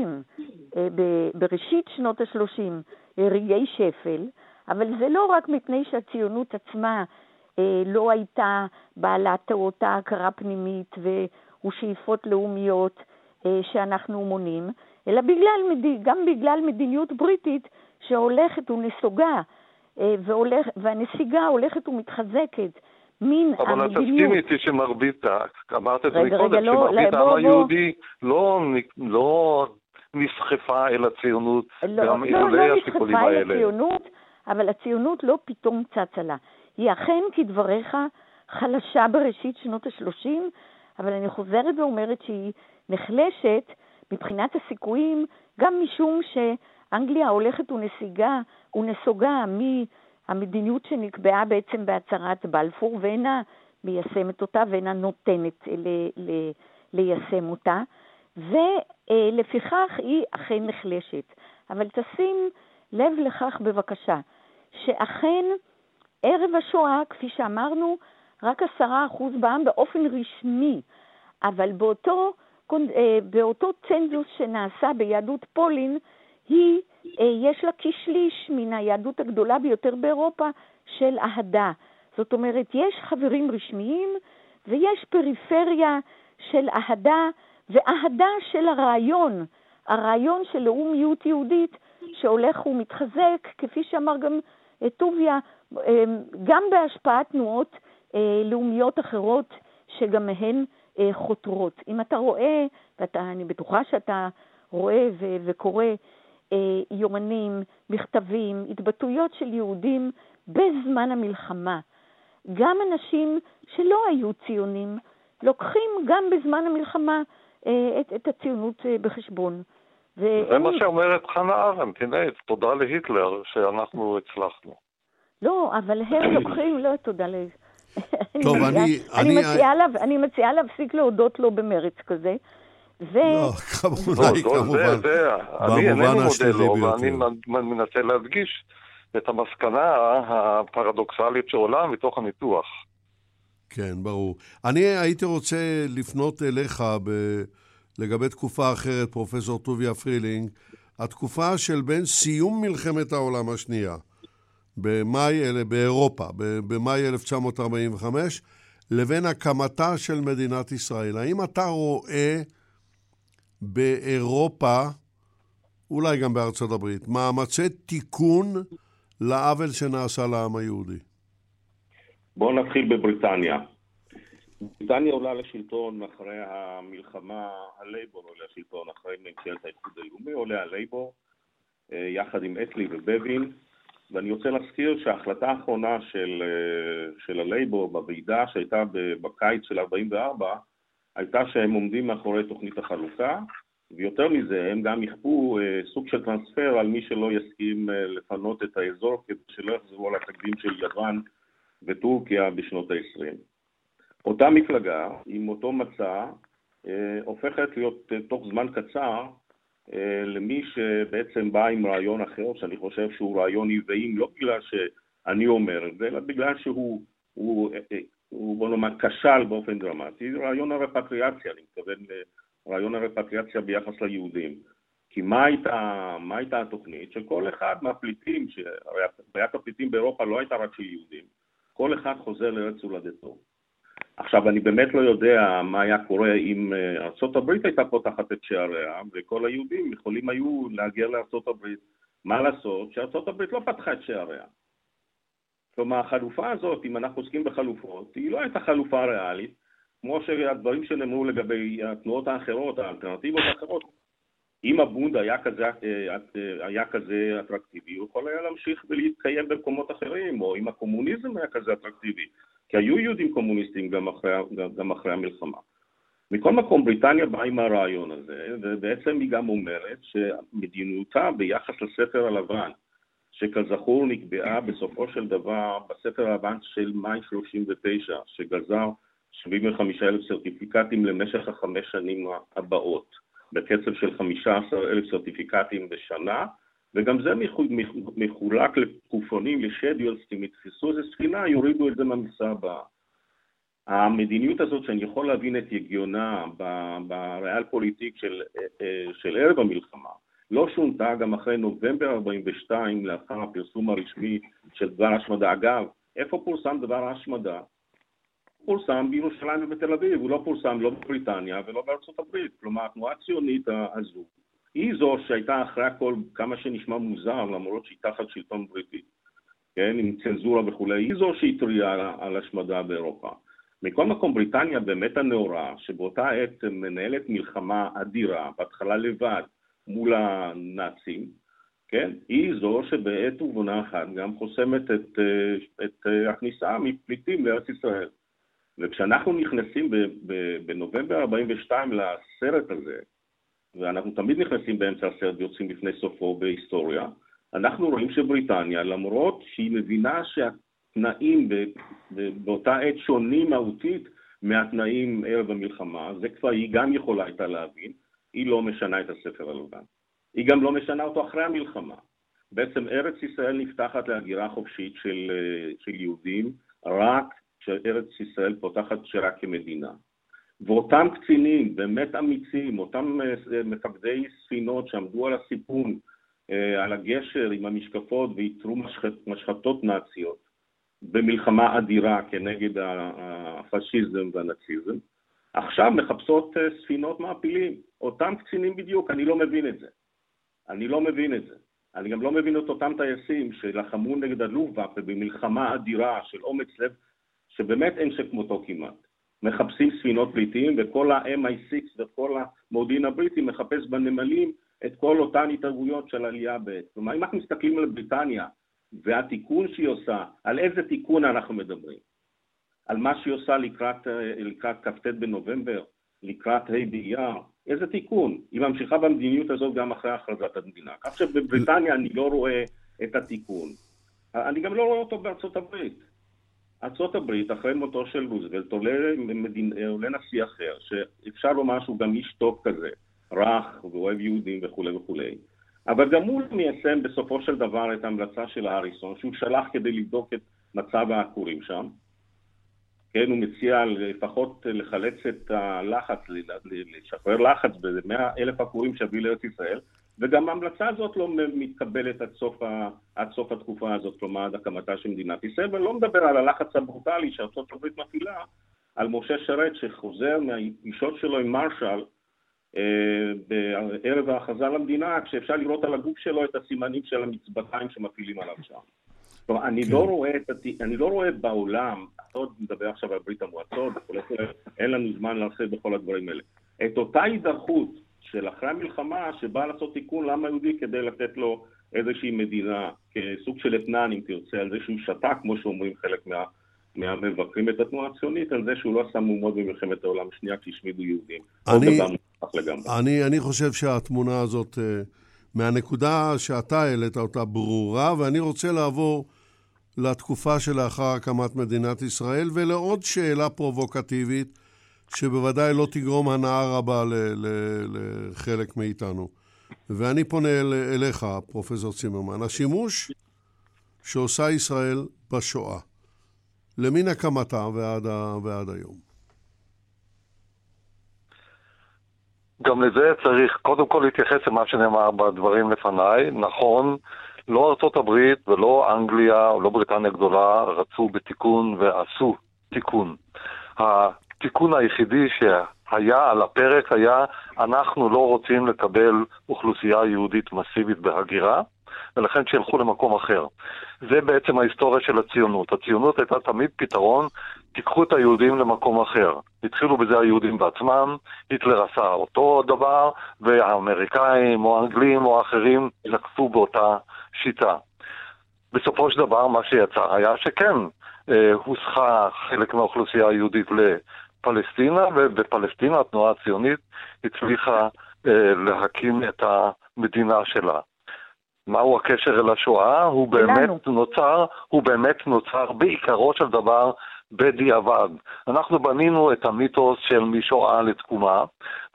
בראשית שנות ה-30, רגעי שפל, אבל זה לא רק מפני שהציונות עצמה אה, לא הייתה בעלת אותה הכרה פנימית ושאיפות לאומיות אה, שאנחנו מונים, אלא בגלל, גם בגלל מדיניות בריטית שהולכת ונסוגה, אה, והולך, והנסיגה הולכת ומתחזקת. מן אבל את המדיניות... תסכימי איתי שמרבית, אמרת את זה מקודם, לא, שמרבית לא, העם בוא. היהודי לא לא נסחפה אל הציונות, לא, גם לא, אילולא לא השיקולים נסחפה אל האלה. הציונות, אבל הציונות לא פתאום צצה לה. היא אכן, כדבריך, חלשה בראשית שנות ה-30, אבל אני חוזרת ואומרת שהיא נחלשת מבחינת הסיכויים, גם משום שאנגליה הולכת ונסיגה, ונסוגה מהמדיניות שנקבעה בעצם בהצהרת בלפור, ואינה מיישמת אותה ואינה נותנת ל- ל- ליישם אותה. ולפיכך היא אכן נחלשת. אבל תשים לב לכך בבקשה, שאכן ערב השואה, כפי שאמרנו, רק עשרה אחוז בעם באופן רשמי, אבל באותו, אה, באותו צנזוס שנעשה ביהדות פולין, היא, יש לה כשליש מן היהדות הגדולה ביותר באירופה של אהדה. זאת אומרת, יש חברים רשמיים ויש פריפריה של אהדה ואהדה של הרעיון, הרעיון של לאומיות יהודית שהולך ומתחזק, כפי שאמר גם אה, טוביה, אה, גם בהשפעת תנועות אה, לאומיות אחרות שגם מהן אה, חותרות. אם אתה רואה, ואני בטוחה שאתה רואה וקורא אה, יומנים, מכתבים, התבטאויות של יהודים בזמן המלחמה, גם אנשים שלא היו ציונים, לוקחים גם בזמן המלחמה אה, את, את הציונות אה, בחשבון. זה מה שאומרת חנה ארנדט, הנה, תודה להיטלר שאנחנו הצלחנו. לא, אבל הם לוקחים, לא, תודה ל... טוב, אני- אני מציעה להפסיק להודות לו במרץ כזה. ו... לא, כמובן, לא, זה- כמובן. זה, אני במובן אינני מודה השלילי לו, ביותר. ואני מנסה להדגיש את המסקנה הפרדוקסלית שעולה מתוך הניתוח. כן, ברור. אני הייתי רוצה לפנות אליך ב... לגבי תקופה אחרת, פרופסור טוביה פרילינג, התקופה של בין סיום מלחמת העולם השנייה, במאי, אלה- באירופה, במאי 1945, לבין הקמתה של מדינת ישראל. האם אתה רואה באירופה, אולי גם בארצות הברית, מאמצי תיקון לעוול שנעשה לעם היהודי? בואו נתחיל בבריטניה. בריטניה עולה לשלטון אחרי המלחמה, הלייבור עולה לשלטון אחרי ממשלת האיחוד הלאומי, עולה הלייבור אה, יחד עם אטלי ובבין, ואני רוצה להזכיר שההחלטה האחרונה של, אה, של הלייבור בוועידה שהייתה בקיץ של 44 הייתה שהם עומדים מאחורי תוכנית החלוקה, ויותר מזה, הם גם יכפו אה, סוג של טרנספר על מי שלא יסכים אה, לפנות את האזור כדי שלא יחזרו על התקדים של יוון וטורקיה בשנות ה-20. אותה מפלגה עם אותו מצע אה, הופכת להיות תוך זמן קצר למי שבעצם בא עם רעיון אחר, שאני חושב שהוא רעיון עוועים, לא בגלל שאני אומר את זה, אלא בגלל שהוא, הוא, הוא בוא נאמר, כשל באופן דרמטי, רעיון הרפטריאציה, אני מתכוון לרעיון הרפטריאציה ביחס ליהודים. כי מה הייתה, מה הייתה התוכנית? שכל אחד מהפליטים, שהרי בעיית הפליטים באירופה לא הייתה רק של יהודים, כל אחד חוזר לארץ הולדתו. עכשיו, אני באמת לא יודע מה היה קורה אם אה, ארה"ב הייתה פותחת את שעריה, וכל היהודים יכולים היו להגיע לארה"ב. מה לעשות? שארה"ב לא פתחה את שעריה. כלומר, החלופה הזאת, אם אנחנו עוסקים בחלופות, היא לא הייתה חלופה ריאלית, כמו שהדברים שנאמרו לגבי התנועות האחרות, האלטרנטיבות האחרות. אם הבונד היה כזה, אה, היה כזה אטרקטיבי, הוא יכול היה להמשיך ולהתקיים במקומות אחרים, או אם הקומוניזם היה כזה אטרקטיבי, כי היו יהודים קומוניסטים גם אחרי, גם אחרי המלחמה. מכל מקום, בריטניה באה עם הרעיון הזה, ובעצם היא גם אומרת שמדיניותה ביחס לספר הלבן, שכזכור נקבעה בסופו של דבר בספר הלבן של מאי 39, שגזר 75 אלף סרטיפיקטים למשך החמש שנים הבאות, בקצב של 15 אלף סרטיפיקטים בשנה, וגם זה מחולק לקופונים, לשדיולס, אם יתפסו איזה ספינה, יורידו את זה מהמסע הבאה. המדיניות הזאת, שאני יכול להבין את הגיונה בריאל פוליטיק של, של ערב המלחמה, לא שונתה גם אחרי נובמבר 42, לאחר הפרסום הרשמי של דבר ההשמדה. אגב, איפה פורסם דבר ההשמדה? פורסם בירושלים ובתל אביב, הוא לא פורסם לא בבריטניה ולא בארצות הברית. כלומר, התנועה הציונית הזו היא זו שהייתה אחרי הכל, כמה שנשמע מוזר, למרות שהיא תחת שלטון בריטי, כן, עם צנזורה וכולי, היא זו שהתריעה על, השמדה באירופה. מכל מקום, בריטניה באמת הנאורה, שבאותה עת מנהלת מלחמה אדירה, בהתחלה לבד, מול הנאצים, כן, היא זו שבעת ובונה אחת גם חוסמת את, את הכניסה מפליטים לארץ ישראל. וכשאנחנו נכנסים בנובמבר 42 לסרט הזה, ואנחנו תמיד נכנסים באמצע הסרט ויוצאים לפני סופו בהיסטוריה, אנחנו רואים שבריטניה, למרות שהיא מבינה שהתנאים באותה עת שונים מהותית מהתנאים ערב המלחמה, זה כבר היא גם יכולה הייתה להבין, היא לא משנה את הספר הלבן. היא גם לא משנה אותו אחרי המלחמה. בעצם ארץ ישראל נפתחת להגירה חופשית של, של יהודים רק כשארץ ישראל פותחת שירה כמדינה. ואותם קצינים, באמת אמיצים, אותם אה, מפקדי ספינות שעמדו על הסיפון, אה, על הגשר עם המשקפות משחט, משחטות נאציות במלחמה אדירה כנגד הפשיזם והנאציזם, עכשיו מחפשות אה, ספינות מעפילים. אותם קצינים בדיוק, אני לא מבין את זה. אני לא מבין את זה. אני גם לא מבין את אותם טייסים שלחמו נגד הלובאפה במלחמה אדירה של אומץ לב, שבאמת אין שכמותו כמעט. מחפשים ספינות פליטים, וכל ה-MI6 וכל המודיעין הבריטי מחפש בנמלים את כל אותן התערבויות של עלייה ב'. כלומר, אם אנחנו מסתכלים על בריטניה והתיקון שהיא עושה, על איזה תיקון אנחנו מדברים? על מה שהיא עושה לקראת, לקראת כ"ט בנובמבר, לקראת ה' באייר, איזה תיקון? היא ממשיכה במדיניות הזאת גם אחרי הכרזת המדינה. כך שבבריטניה אני לא רואה את התיקון. אני גם לא רואה אותו בארצות הברית. ארצות הברית, אחרי מותו של רוזוולט, עולה, עולה נשיא אחר, שאפשר לומר שהוא גם איש טוב כזה, רך ואוהב יהודים וכולי וכולי, אבל גם הוא מיישם בסופו של דבר את ההמלצה של האריסון, שהוא שלח כדי לבדוק את מצב העקורים שם. כן, הוא מציע לפחות לחלץ את הלחץ, לשחרר לחץ ב-100 אלף עקורים שיביא לארץ ישראל, וגם ההמלצה הזאת לא מתקבלת עד סוף, ה, עד סוף התקופה הזאת, כלומר עד הקמתה של מדינת ישראל, ואני לא מדבר על הלחץ הברוטלי שארצות הברית מפעילה על משה שרת שחוזר מהפגישות שלו עם מרשל אה, בערב ההכרזה למדינה, כשאפשר לראות על הגוף שלו את הסימנים של המצבתיים שמפעילים עליו שם. כלומר, אני, כן. לא רואה אני לא רואה בעולם, עוד מדבר עכשיו על ברית המועצות אין לנו זמן לעשות בכל הדברים האלה. את אותה הידרכות של אחרי המלחמה שבאה לעשות תיקון לעם היהודי כדי לתת לו איזושהי מדינה, כסוג של אתנן אם תרצה, על זה שהוא שתק, כמו שאומרים חלק מה, מהמבקרים את התנועה הציונית, על זה שהוא לא עשה מהומות במלחמת העולם השנייה כשהשמידו יהודים. אני, אני, אני חושב שהתמונה הזאת, אה, מהנקודה שאתה העלית אותה ברורה, ואני רוצה לעבור לתקופה שלאחר הקמת מדינת ישראל ולעוד שאלה פרובוקטיבית. שבוודאי לא תגרום הנאה רבה לחלק מאיתנו. ואני פונה אל, אליך, פרופסור צימרמן. השימוש שעושה ישראל בשואה, למן הקמתה ועד, ועד היום. גם לזה צריך קודם כל להתייחס למה שנאמר בדברים לפניי. נכון, לא ארצות הברית ולא אנגליה או לא בריטניה גדולה רצו בתיקון ועשו תיקון. התיקון היחידי שהיה על הפרק היה, אנחנו לא רוצים לקבל אוכלוסייה יהודית מסיבית בהגירה, ולכן שילכו למקום אחר. זה בעצם ההיסטוריה של הציונות. הציונות הייתה תמיד פתרון, תיקחו את היהודים למקום אחר. התחילו בזה היהודים בעצמם, היטלר עשה אותו דבר, והאמריקאים או האנגלים או האחרים נקפו באותה שיטה. בסופו של דבר מה שיצא היה שכן, אה, הוסחה חלק מהאוכלוסייה היהודית פלסטינה, ובפלסטינה התנועה הציונית הצליחה אה, להקים את המדינה שלה. מהו הקשר אל השואה? הוא באמת נוצר, הוא באמת נוצר בעיקרו של דבר בדיעבד. אנחנו בנינו את המיתוס של משואה לתקומה,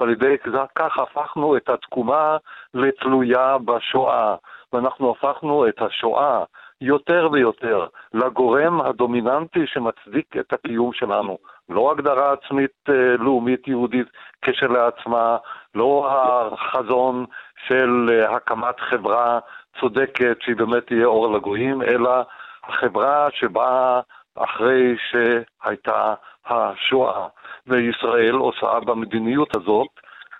ועל ידי כך הפכנו את התקומה לתלויה בשואה, ואנחנו הפכנו את השואה יותר ויותר לגורם הדומיננטי שמצדיק את הקיום שלנו. לא הגדרה עצמית אה, לאומית יהודית כשלעצמה, לא החזון של אה, הקמת חברה צודקת שהיא באמת תהיה אור לגויים, אלא החברה שבאה אחרי שהייתה השואה. וישראל עושה במדיניות הזאת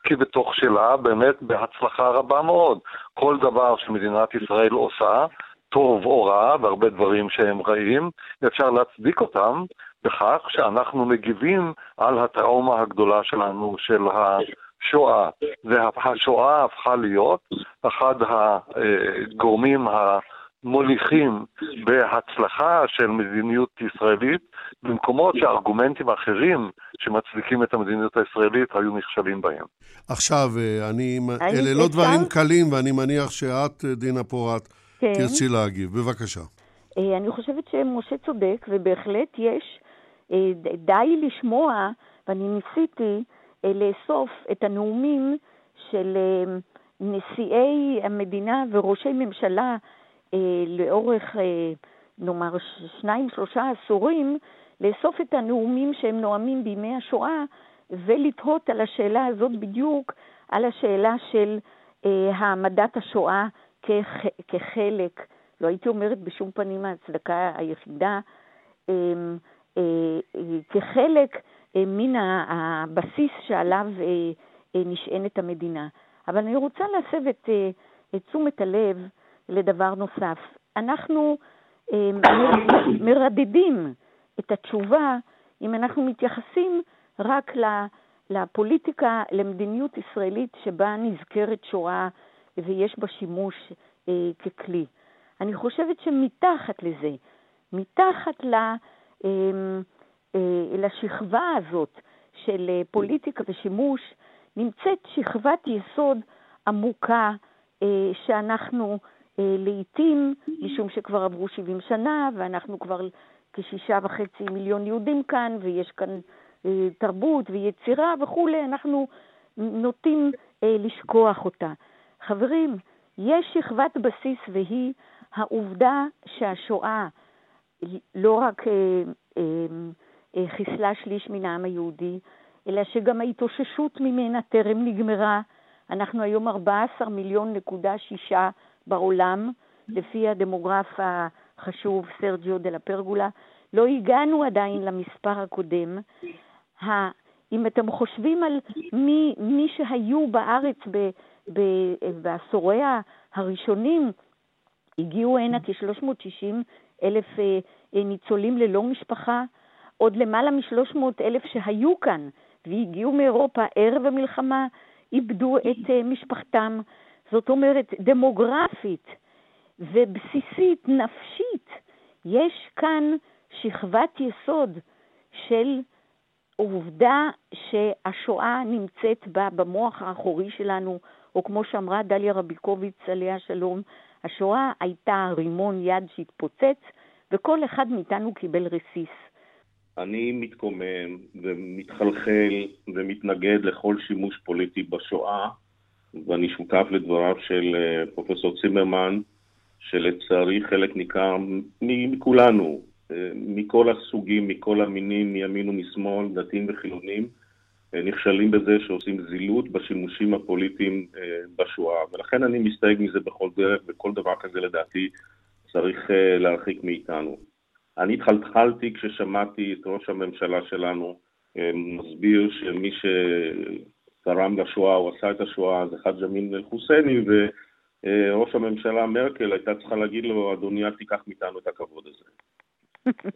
כבתוך שלה באמת בהצלחה רבה מאוד. כל דבר שמדינת ישראל עושה, טוב או רע, והרבה דברים שהם רעים, אפשר להצדיק אותם בכך שאנחנו מגיבים על הטראומה הגדולה שלנו, של השואה. והשואה הפכה להיות אחד הגורמים המוליכים בהצלחה של מדיניות ישראלית במקומות שארגומנטים אחרים שמצדיקים את המדיניות הישראלית היו נכשלים בהם. עכשיו, אה, אני, אלה לא דברים קלים, ואני מניח שאת, אה, דינה פורת, כן. תרצי להגיב. בבקשה. אה, אני חושבת שמשה צודק, ובהחלט יש אה, די לשמוע, ואני ניסיתי אה, לאסוף את הנאומים של נשיאי המדינה וראשי ממשלה לאורך, נאמר, שניים, שלושה עשורים, לאסוף את הנאומים שהם נואמים בימי השואה ולתהות על השאלה הזאת בדיוק, על השאלה של העמדת השואה כח, כחלק, לא הייתי אומרת בשום פנים ההצדקה היחידה, אמ, אה, אה, כחלק אה, מן הבסיס שעליו נשענת המדינה. אבל אני רוצה להסב את, את תשומת הלב לדבר נוסף. אנחנו מרדדים את התשובה אם אנחנו מתייחסים רק לפוליטיקה, למדיניות ישראלית שבה נזכרת שואה ויש בה שימוש אה, ככלי. אני חושבת שמתחת לזה, מתחת ל, אה, אה, לשכבה הזאת של אה, פוליטיקה ושימוש, נמצאת שכבת יסוד עמוקה אה, שאנחנו אה, לעיתים, משום שכבר עברו 70 שנה ואנחנו כבר כשישה וחצי מיליון יהודים כאן ויש כאן אה, תרבות ויצירה וכולי, אנחנו נוטים אה, לשכוח אותה. חברים, יש שכבת בסיס והיא העובדה שהשואה לא רק אה, אה, אה, חיסלה שליש מן העם היהודי, אלא שגם ההתאוששות ממנה טרם נגמרה. אנחנו היום 14 מיליון נקודה שישה בעולם, לפי הדמוגרף החשוב סרג'יו דה לה פרגולה. לא הגענו עדיין למספר הקודם. אם אתם חושבים על מי, מי שהיו בארץ ב, בעשורי הראשונים הגיעו הנה כ-360 אלף אה, אה, ניצולים ללא משפחה, עוד למעלה מ-300 אלף שהיו כאן והגיעו מאירופה ערב המלחמה, איבדו את אה, משפחתם. זאת אומרת, דמוגרפית ובסיסית, נפשית, יש כאן שכבת יסוד של עובדה שהשואה נמצאת בה במוח האחורי שלנו, או כמו שאמרה דליה רביקוביץ, עליה שלום, השואה הייתה רימון יד שהתפוצץ, וכל אחד מאיתנו קיבל רסיס. אני מתקומם ומתחלחל ומתנגד לכל שימוש פוליטי בשואה, ואני שותף לדבריו של אה, פרופסור צימרמן, שלצערי חלק ניכר מכולנו, אה, מכל הסוגים, מכל המינים, מימין ומשמאל, דתיים וחילונים, נכשלים בזה שעושים זילות בשימושים הפוליטיים אה, בשואה. ולכן אני מסתייג מזה בכל דרך, וכל דבר כזה לדעתי צריך אה, להרחיק מאיתנו. אני התחלחלתי כששמעתי את ראש הממשלה שלנו מסביר שמי שתרם לשואה או עשה את השואה זה חאג' אמין אל-חוסייני, וראש הממשלה מרקל הייתה צריכה להגיד לו, אדוני, אל תיקח מאיתנו את הכבוד הזה.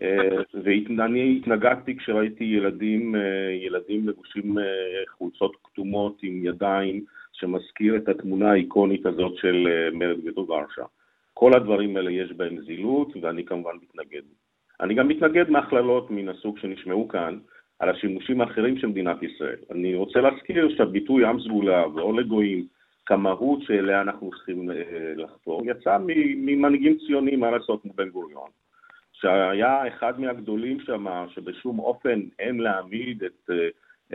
אה, ואני התנגדתי כשראיתי ילדים, אה, ילדים לבושים אה, חולצות כתומות עם ידיים, שמזכיר את התמונה האיקונית הזאת של מרד גטו ורשה. כל הדברים האלה יש בהם זילות, ואני כמובן מתנגד. אני גם מתנגד מהכללות מן הסוג שנשמעו כאן, על השימושים האחרים של מדינת ישראל. אני רוצה להזכיר שהביטוי עם סגולה ואור לגויים, כמהות שאליה אנחנו צריכים לחתור, יצא ממנהיגים ציוניים, מה לעשות, כמו בן גוריון. שהיה אחד מהגדולים שם, שבשום אופן אין להעמיד את,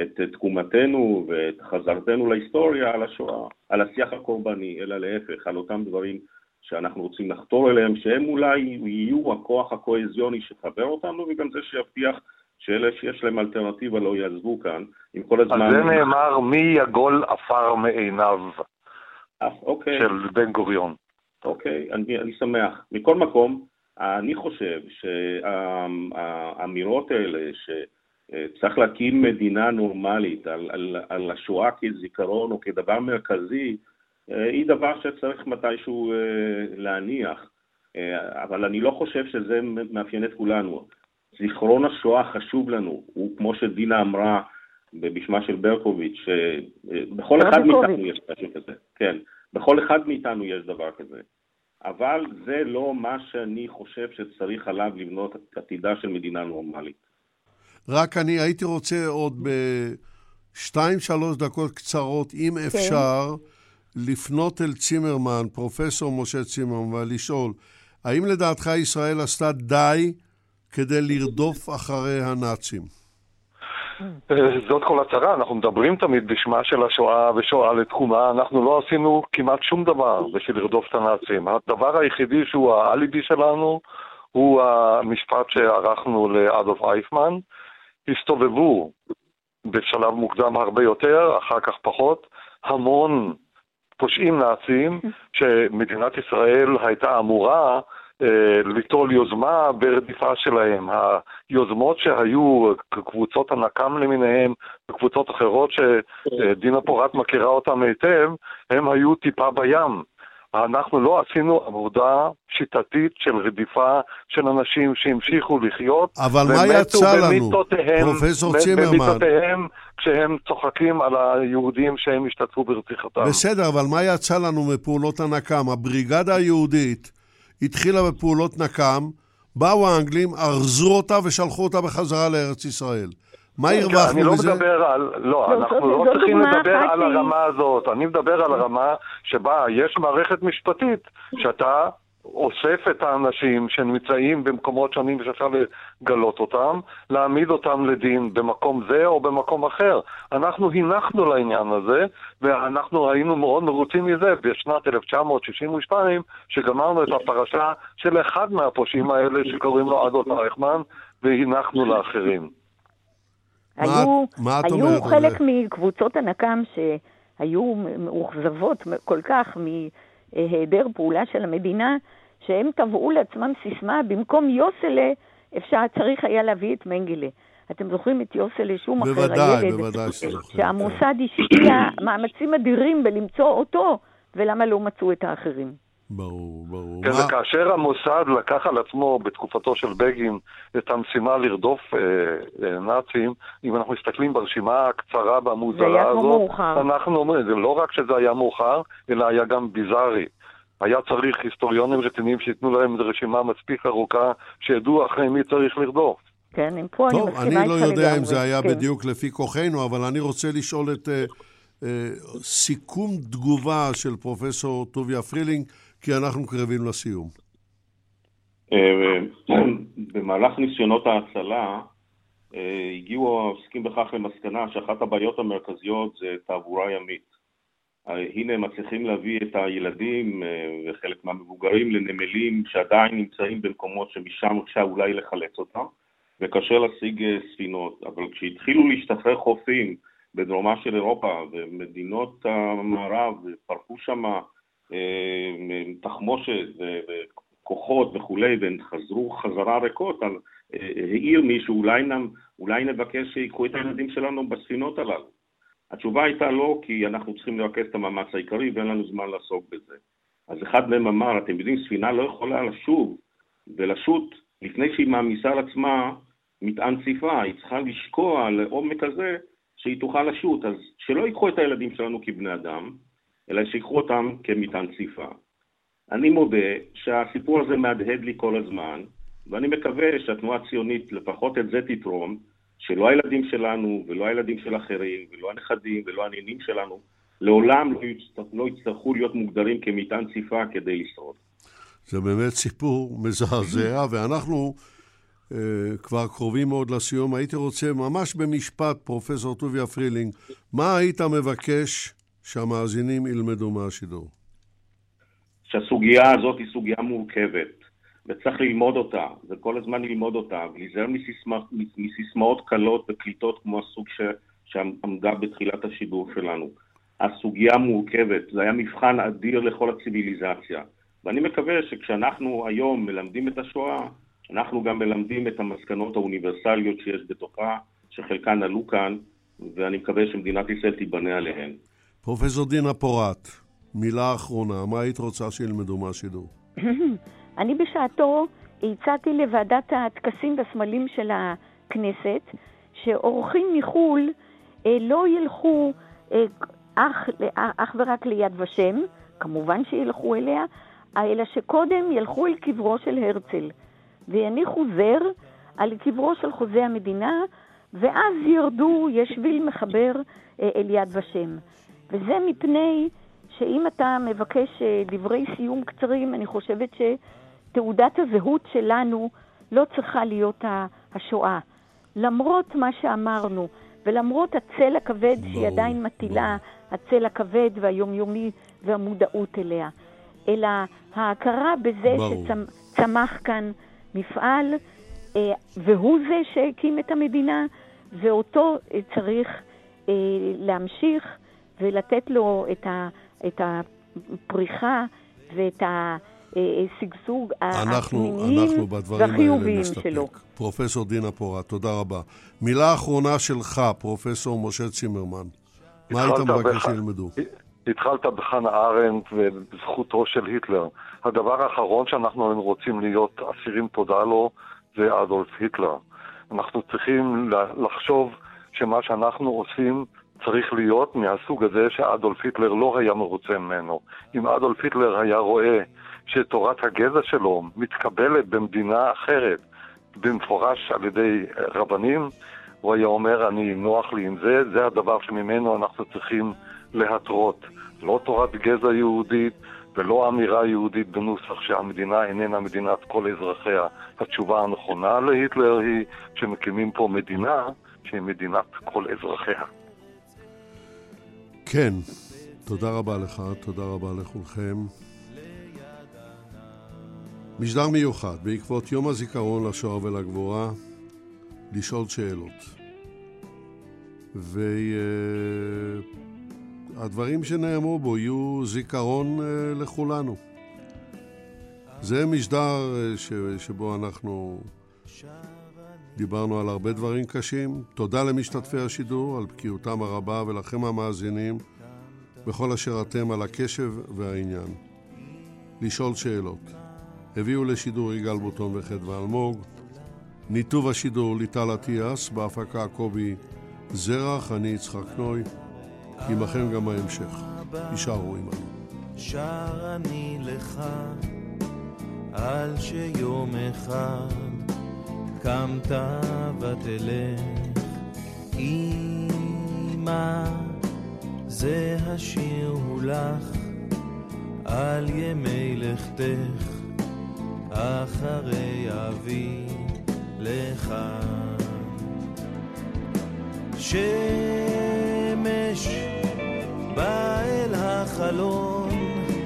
את תקומתנו ואת חזרתנו להיסטוריה על השואה, על השיח הקורבני, אלא להפך, על אותם דברים שאנחנו רוצים לחתור אליהם, שהם אולי יהיו הכוח הקואזיוני שחבר אותנו, וגם זה שיבטיח שאלה שיש להם אלטרנטיבה לא יעזבו כאן, עם כל הזמן... על זה נאמר מי יגול עפר מעיניו אה, אוקיי. של בן גוריון. אוקיי, אני, אני שמח. מכל מקום, אני חושב שהאמירות האלה, שצריך להקים מדינה נורמלית על, על, על השואה כזיכרון או כדבר מרכזי, היא דבר שצריך מתישהו להניח. אבל אני לא חושב שזה מאפיין את כולנו. זיכרון השואה חשוב לנו, הוא כמו שדינה אמרה בשמה של ברקוביץ', שבכל אחד מאיתנו יש משהו כזה, כן, בכל אחד מאיתנו יש דבר כזה. אבל זה לא מה שאני חושב שצריך עליו לבנות עתידה של מדינה נורמלית. רק אני הייתי רוצה עוד בשתיים, שלוש דקות קצרות, אם כן. אפשר, לפנות אל צימרמן, פרופסור משה צימרמן, ולשאול, האם לדעתך ישראל עשתה די כדי לרדוף אחרי הנאצים? זאת כל הצרה, אנחנו מדברים תמיד בשמה של השואה ושואה לתקומה, אנחנו לא עשינו כמעט שום דבר בשביל לרדוף את הנאצים. הדבר היחידי שהוא האליבי שלנו הוא המשפט שערכנו לאדולף אייפמן. הסתובבו בשלב מוקדם הרבה יותר, אחר כך פחות, המון פושעים נאצים שמדינת ישראל הייתה אמורה ליטול יוזמה ברדיפה שלהם. היוזמות שהיו, קבוצות הנקם למיניהם, וקבוצות אחרות שדינה פורט מכירה אותם היטב, הם היו טיפה בים. אנחנו לא עשינו עבודה שיטתית של רדיפה של אנשים שהמשיכו לחיות. אבל מה יצא לנו, פרופסור צימרמן? במיטותיהם כשהם צוחקים על היהודים שהם השתתפו ברציחתם. בסדר, אבל מה יצא לנו מפעולות הנקם? הבריגדה היהודית התחילה בפעולות נקם, באו האנגלים, ארזו אותה ושלחו אותה בחזרה לארץ ישראל. מה כן, הרווחנו מזה? אני לא מדבר על... לא, אנחנו לא צריכים לדבר על הרמה הזאת. אני מדבר על הרמה שבה יש מערכת משפטית שאתה אוסף את האנשים שנמצאים במקומות שונים ושאפשר לגלות אותם, להעמיד אותם לדין במקום זה או במקום אחר. אנחנו הנחנו לעניין הזה, ואנחנו היינו מאוד מרוצים מזה בשנת 1962, שגמרנו את הפרשה של אחד מהפושעים האלה שקוראים לו אדולף אייכמן, והנחנו לאחרים. היו, היו חלק מקבוצות הנקם שהיו מאוכזבות כל כך מהיעדר פעולה של המדינה, שהם טבעו לעצמם סיסמה, במקום יוסלה, אפשר, צריך היה להביא את מנגלה. אתם זוכרים את יוסלה שומאחר, הילד? בוודאי, בוודאי שזוכרים. שהמוסד השקיע מאמצים אדירים בלמצוא אותו, ולמה לא מצאו את האחרים? ברור, ברור. כן, וכאשר המוסד לקח על עצמו בתקופתו של בגין את המשימה לרדוף אה, אה, נאצים, אם אנחנו מסתכלים ברשימה הקצרה והמוזרה הזאת, מאוחר. אנחנו אומרים, זה לא רק שזה היה מאוחר, אלא היה גם ביזארי. היה צריך היסטוריונים רציניים שייתנו להם רשימה מספיק ארוכה, שידעו אחרי מי צריך לרדוף. כן, אם פה טוב, אני מסכימה אני לא איתך יודע לגמרי. אם זה היה כן. בדיוק לפי כוחנו, אבל אני רוצה לשאול את אה, אה, סיכום תגובה של פרופסור טוביה פרילינג, כי אנחנו קרבים לסיום. אה, במהלך ניסיונות ההצלה אה, הגיעו העוסקים בכך למסקנה שאחת הבעיות המרכזיות זה תעבורה ימית. אה, הנה הם מצליחים להביא את הילדים אה, וחלק מהמבוגרים לנמלים שעדיין נמצאים במקומות שמשם אפשר אולי לחלץ אותם וקשה להשיג אה, ספינות, אבל כשהתחילו להשתחרר חופים בדרומה של אירופה ומדינות המערב פרקו שם תחמושת וכוחות וכולי והם חזרו חזרה ריקות, אז העיר מישהו אולי, אולי נבקש שיקחו את הילדים שלנו בספינות הללו. התשובה הייתה לא, כי אנחנו צריכים לרכז את המאמץ העיקרי ואין לנו זמן לעסוק בזה. אז אחד מהם אמר, אתם יודעים, ספינה לא יכולה לשוב ולשוט לפני שהיא מעמיסה על עצמה מטען ציפה, היא צריכה לשקוע לעומק הזה שהיא תוכל לשוט. אז שלא ייקחו את הילדים שלנו כבני אדם, אלא שיקחו אותם כמטען ציפה. אני מודה שהסיפור הזה מהדהד לי כל הזמן, ואני מקווה שהתנועה הציונית לפחות את זה תתרום, שלא הילדים שלנו ולא הילדים של אחרים ולא הנכדים ולא הנינים שלנו לעולם לא, יצטרכ, לא יצטרכו להיות מוגדרים כמטען ציפה כדי לשרוד. זה באמת סיפור מזעזע, ואנחנו אה, כבר קרובים מאוד לסיום. הייתי רוצה, ממש במשפט, פרופסור טוביה פרילינג, מה היית מבקש שהמאזינים ילמדו מהשידור? שהסוגיה הזאת היא סוגיה מורכבת, וצריך ללמוד אותה, וכל הזמן ללמוד אותה, ולהיזהר מסיסמה, מסיסמאות קלות וקליטות כמו הסוג ש, שעמדה בתחילת השידור שלנו. הסוגיה מורכבת, זה היה מבחן אדיר לכל הציוויליזציה. ואני מקווה שכשאנחנו היום מלמדים את השואה, אנחנו גם מלמדים את המסקנות האוניברסליות שיש בתוכה, שחלקן עלו כאן, ואני מקווה שמדינת ישראל תיבנה עליהן. פרופסור דינה פורת, מילה אחרונה, מה היית רוצה שילמדו מהשידור? אני בשעתו הצעתי לוועדת הטקסים והסמלים של הכנסת, שאורחים מחו"ל אה, לא ילכו אה, אך, אך ורק ליד ושם, כמובן שילכו אליה, אלא שקודם ילכו אל קברו של הרצל, ויניחו זר על קברו של חוזה המדינה, ואז ירדו, יש שביל מחבר אה, אל יד ושם. וזה מפני שאם אתה מבקש אה, דברי סיום קצרים, אני חושבת שתעודת הזהות שלנו לא צריכה להיות השואה. למרות מה שאמרנו, ולמרות הצל הכבד ברור, שהיא עדיין מטילה, ברור. הצל הכבד והיומיומי והמודעות אליה, אלא ההכרה בזה שצמח כאן מפעל, אה, והוא זה שהקים את המדינה, ואותו צריך אה, להמשיך ולתת לו את, ה, את הפריחה ואת השגשוג הפנימיים והחיוביים שלו. פרופסור דינה פורת, תודה רבה. מילה אחרונה שלך, פרופסור משה צימרמן. מה היית מבקש שילמדו? התחלת בחנה ארנדט ובזכותו של היטלר. הדבר האחרון שאנחנו רוצים להיות אסירים תודה לו זה אדולף היטלר. אנחנו צריכים לחשוב שמה שאנחנו עושים צריך להיות מהסוג הזה שאדולף היטלר לא היה מרוצה ממנו. אם אדולף היטלר היה רואה שתורת הגזע שלו מתקבלת במדינה אחרת, במפורש על ידי רבנים, הוא היה אומר, אני נוח לי עם זה, זה הדבר שממנו אנחנו צריכים להתרות. לא תורת גזע יהודית ולא אמירה יהודית בנוסח שהמדינה איננה מדינת כל אזרחיה. התשובה הנכונה להיטלר היא שמקימים פה מדינה שהיא מדינת כל אזרחיה. כן, תודה רבה לך, תודה רבה לכולכם. משדר מיוחד בעקבות יום הזיכרון לשואה ולגבורה, לשאול שאלות. והדברים שנאמרו בו יהיו זיכרון אה, לכולנו. זה משדר אה, שבו אנחנו דיברנו על הרבה דברים קשים. תודה למשתתפי השידור על בקיאותם הרבה ולכם המאזינים בכל אשר אתם על הקשב והעניין. לשאול שאלות. הביאו לשידור יגאל בוטון וחדווה אלמוג. ניתוב השידור ליטל אטיאס, בהפקה קובי זרח, אני יצחק נוי. עמכם גם ההמשך. יישארו עמנו. שר אני לך על שיום אחד קמת ותלך, אמא, זה השיר הוא לך, על ימי לכתך, אחרי אבי לך. שמש בא אל החלון,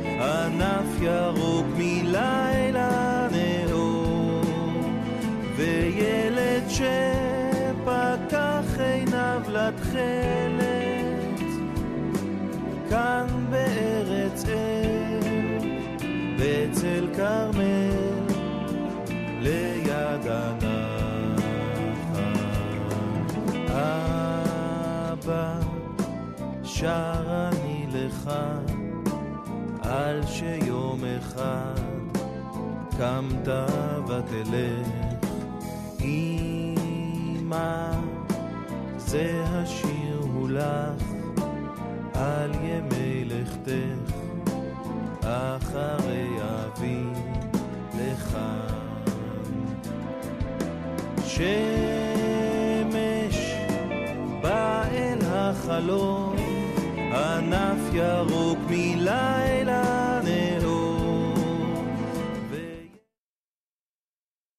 ענף ירוק מלילה וילד שפתח עיניו לתכלת, כאן בארץ אל, בצל כרמל, ליד הנחל. אבא, שר אני לך, על שיום אחד קמת ותלך. אמא, זה השיר הוא לך על ימי לכתך, אחרי אבי לך. שמש בא אל החלום, ענף ירוק מלאי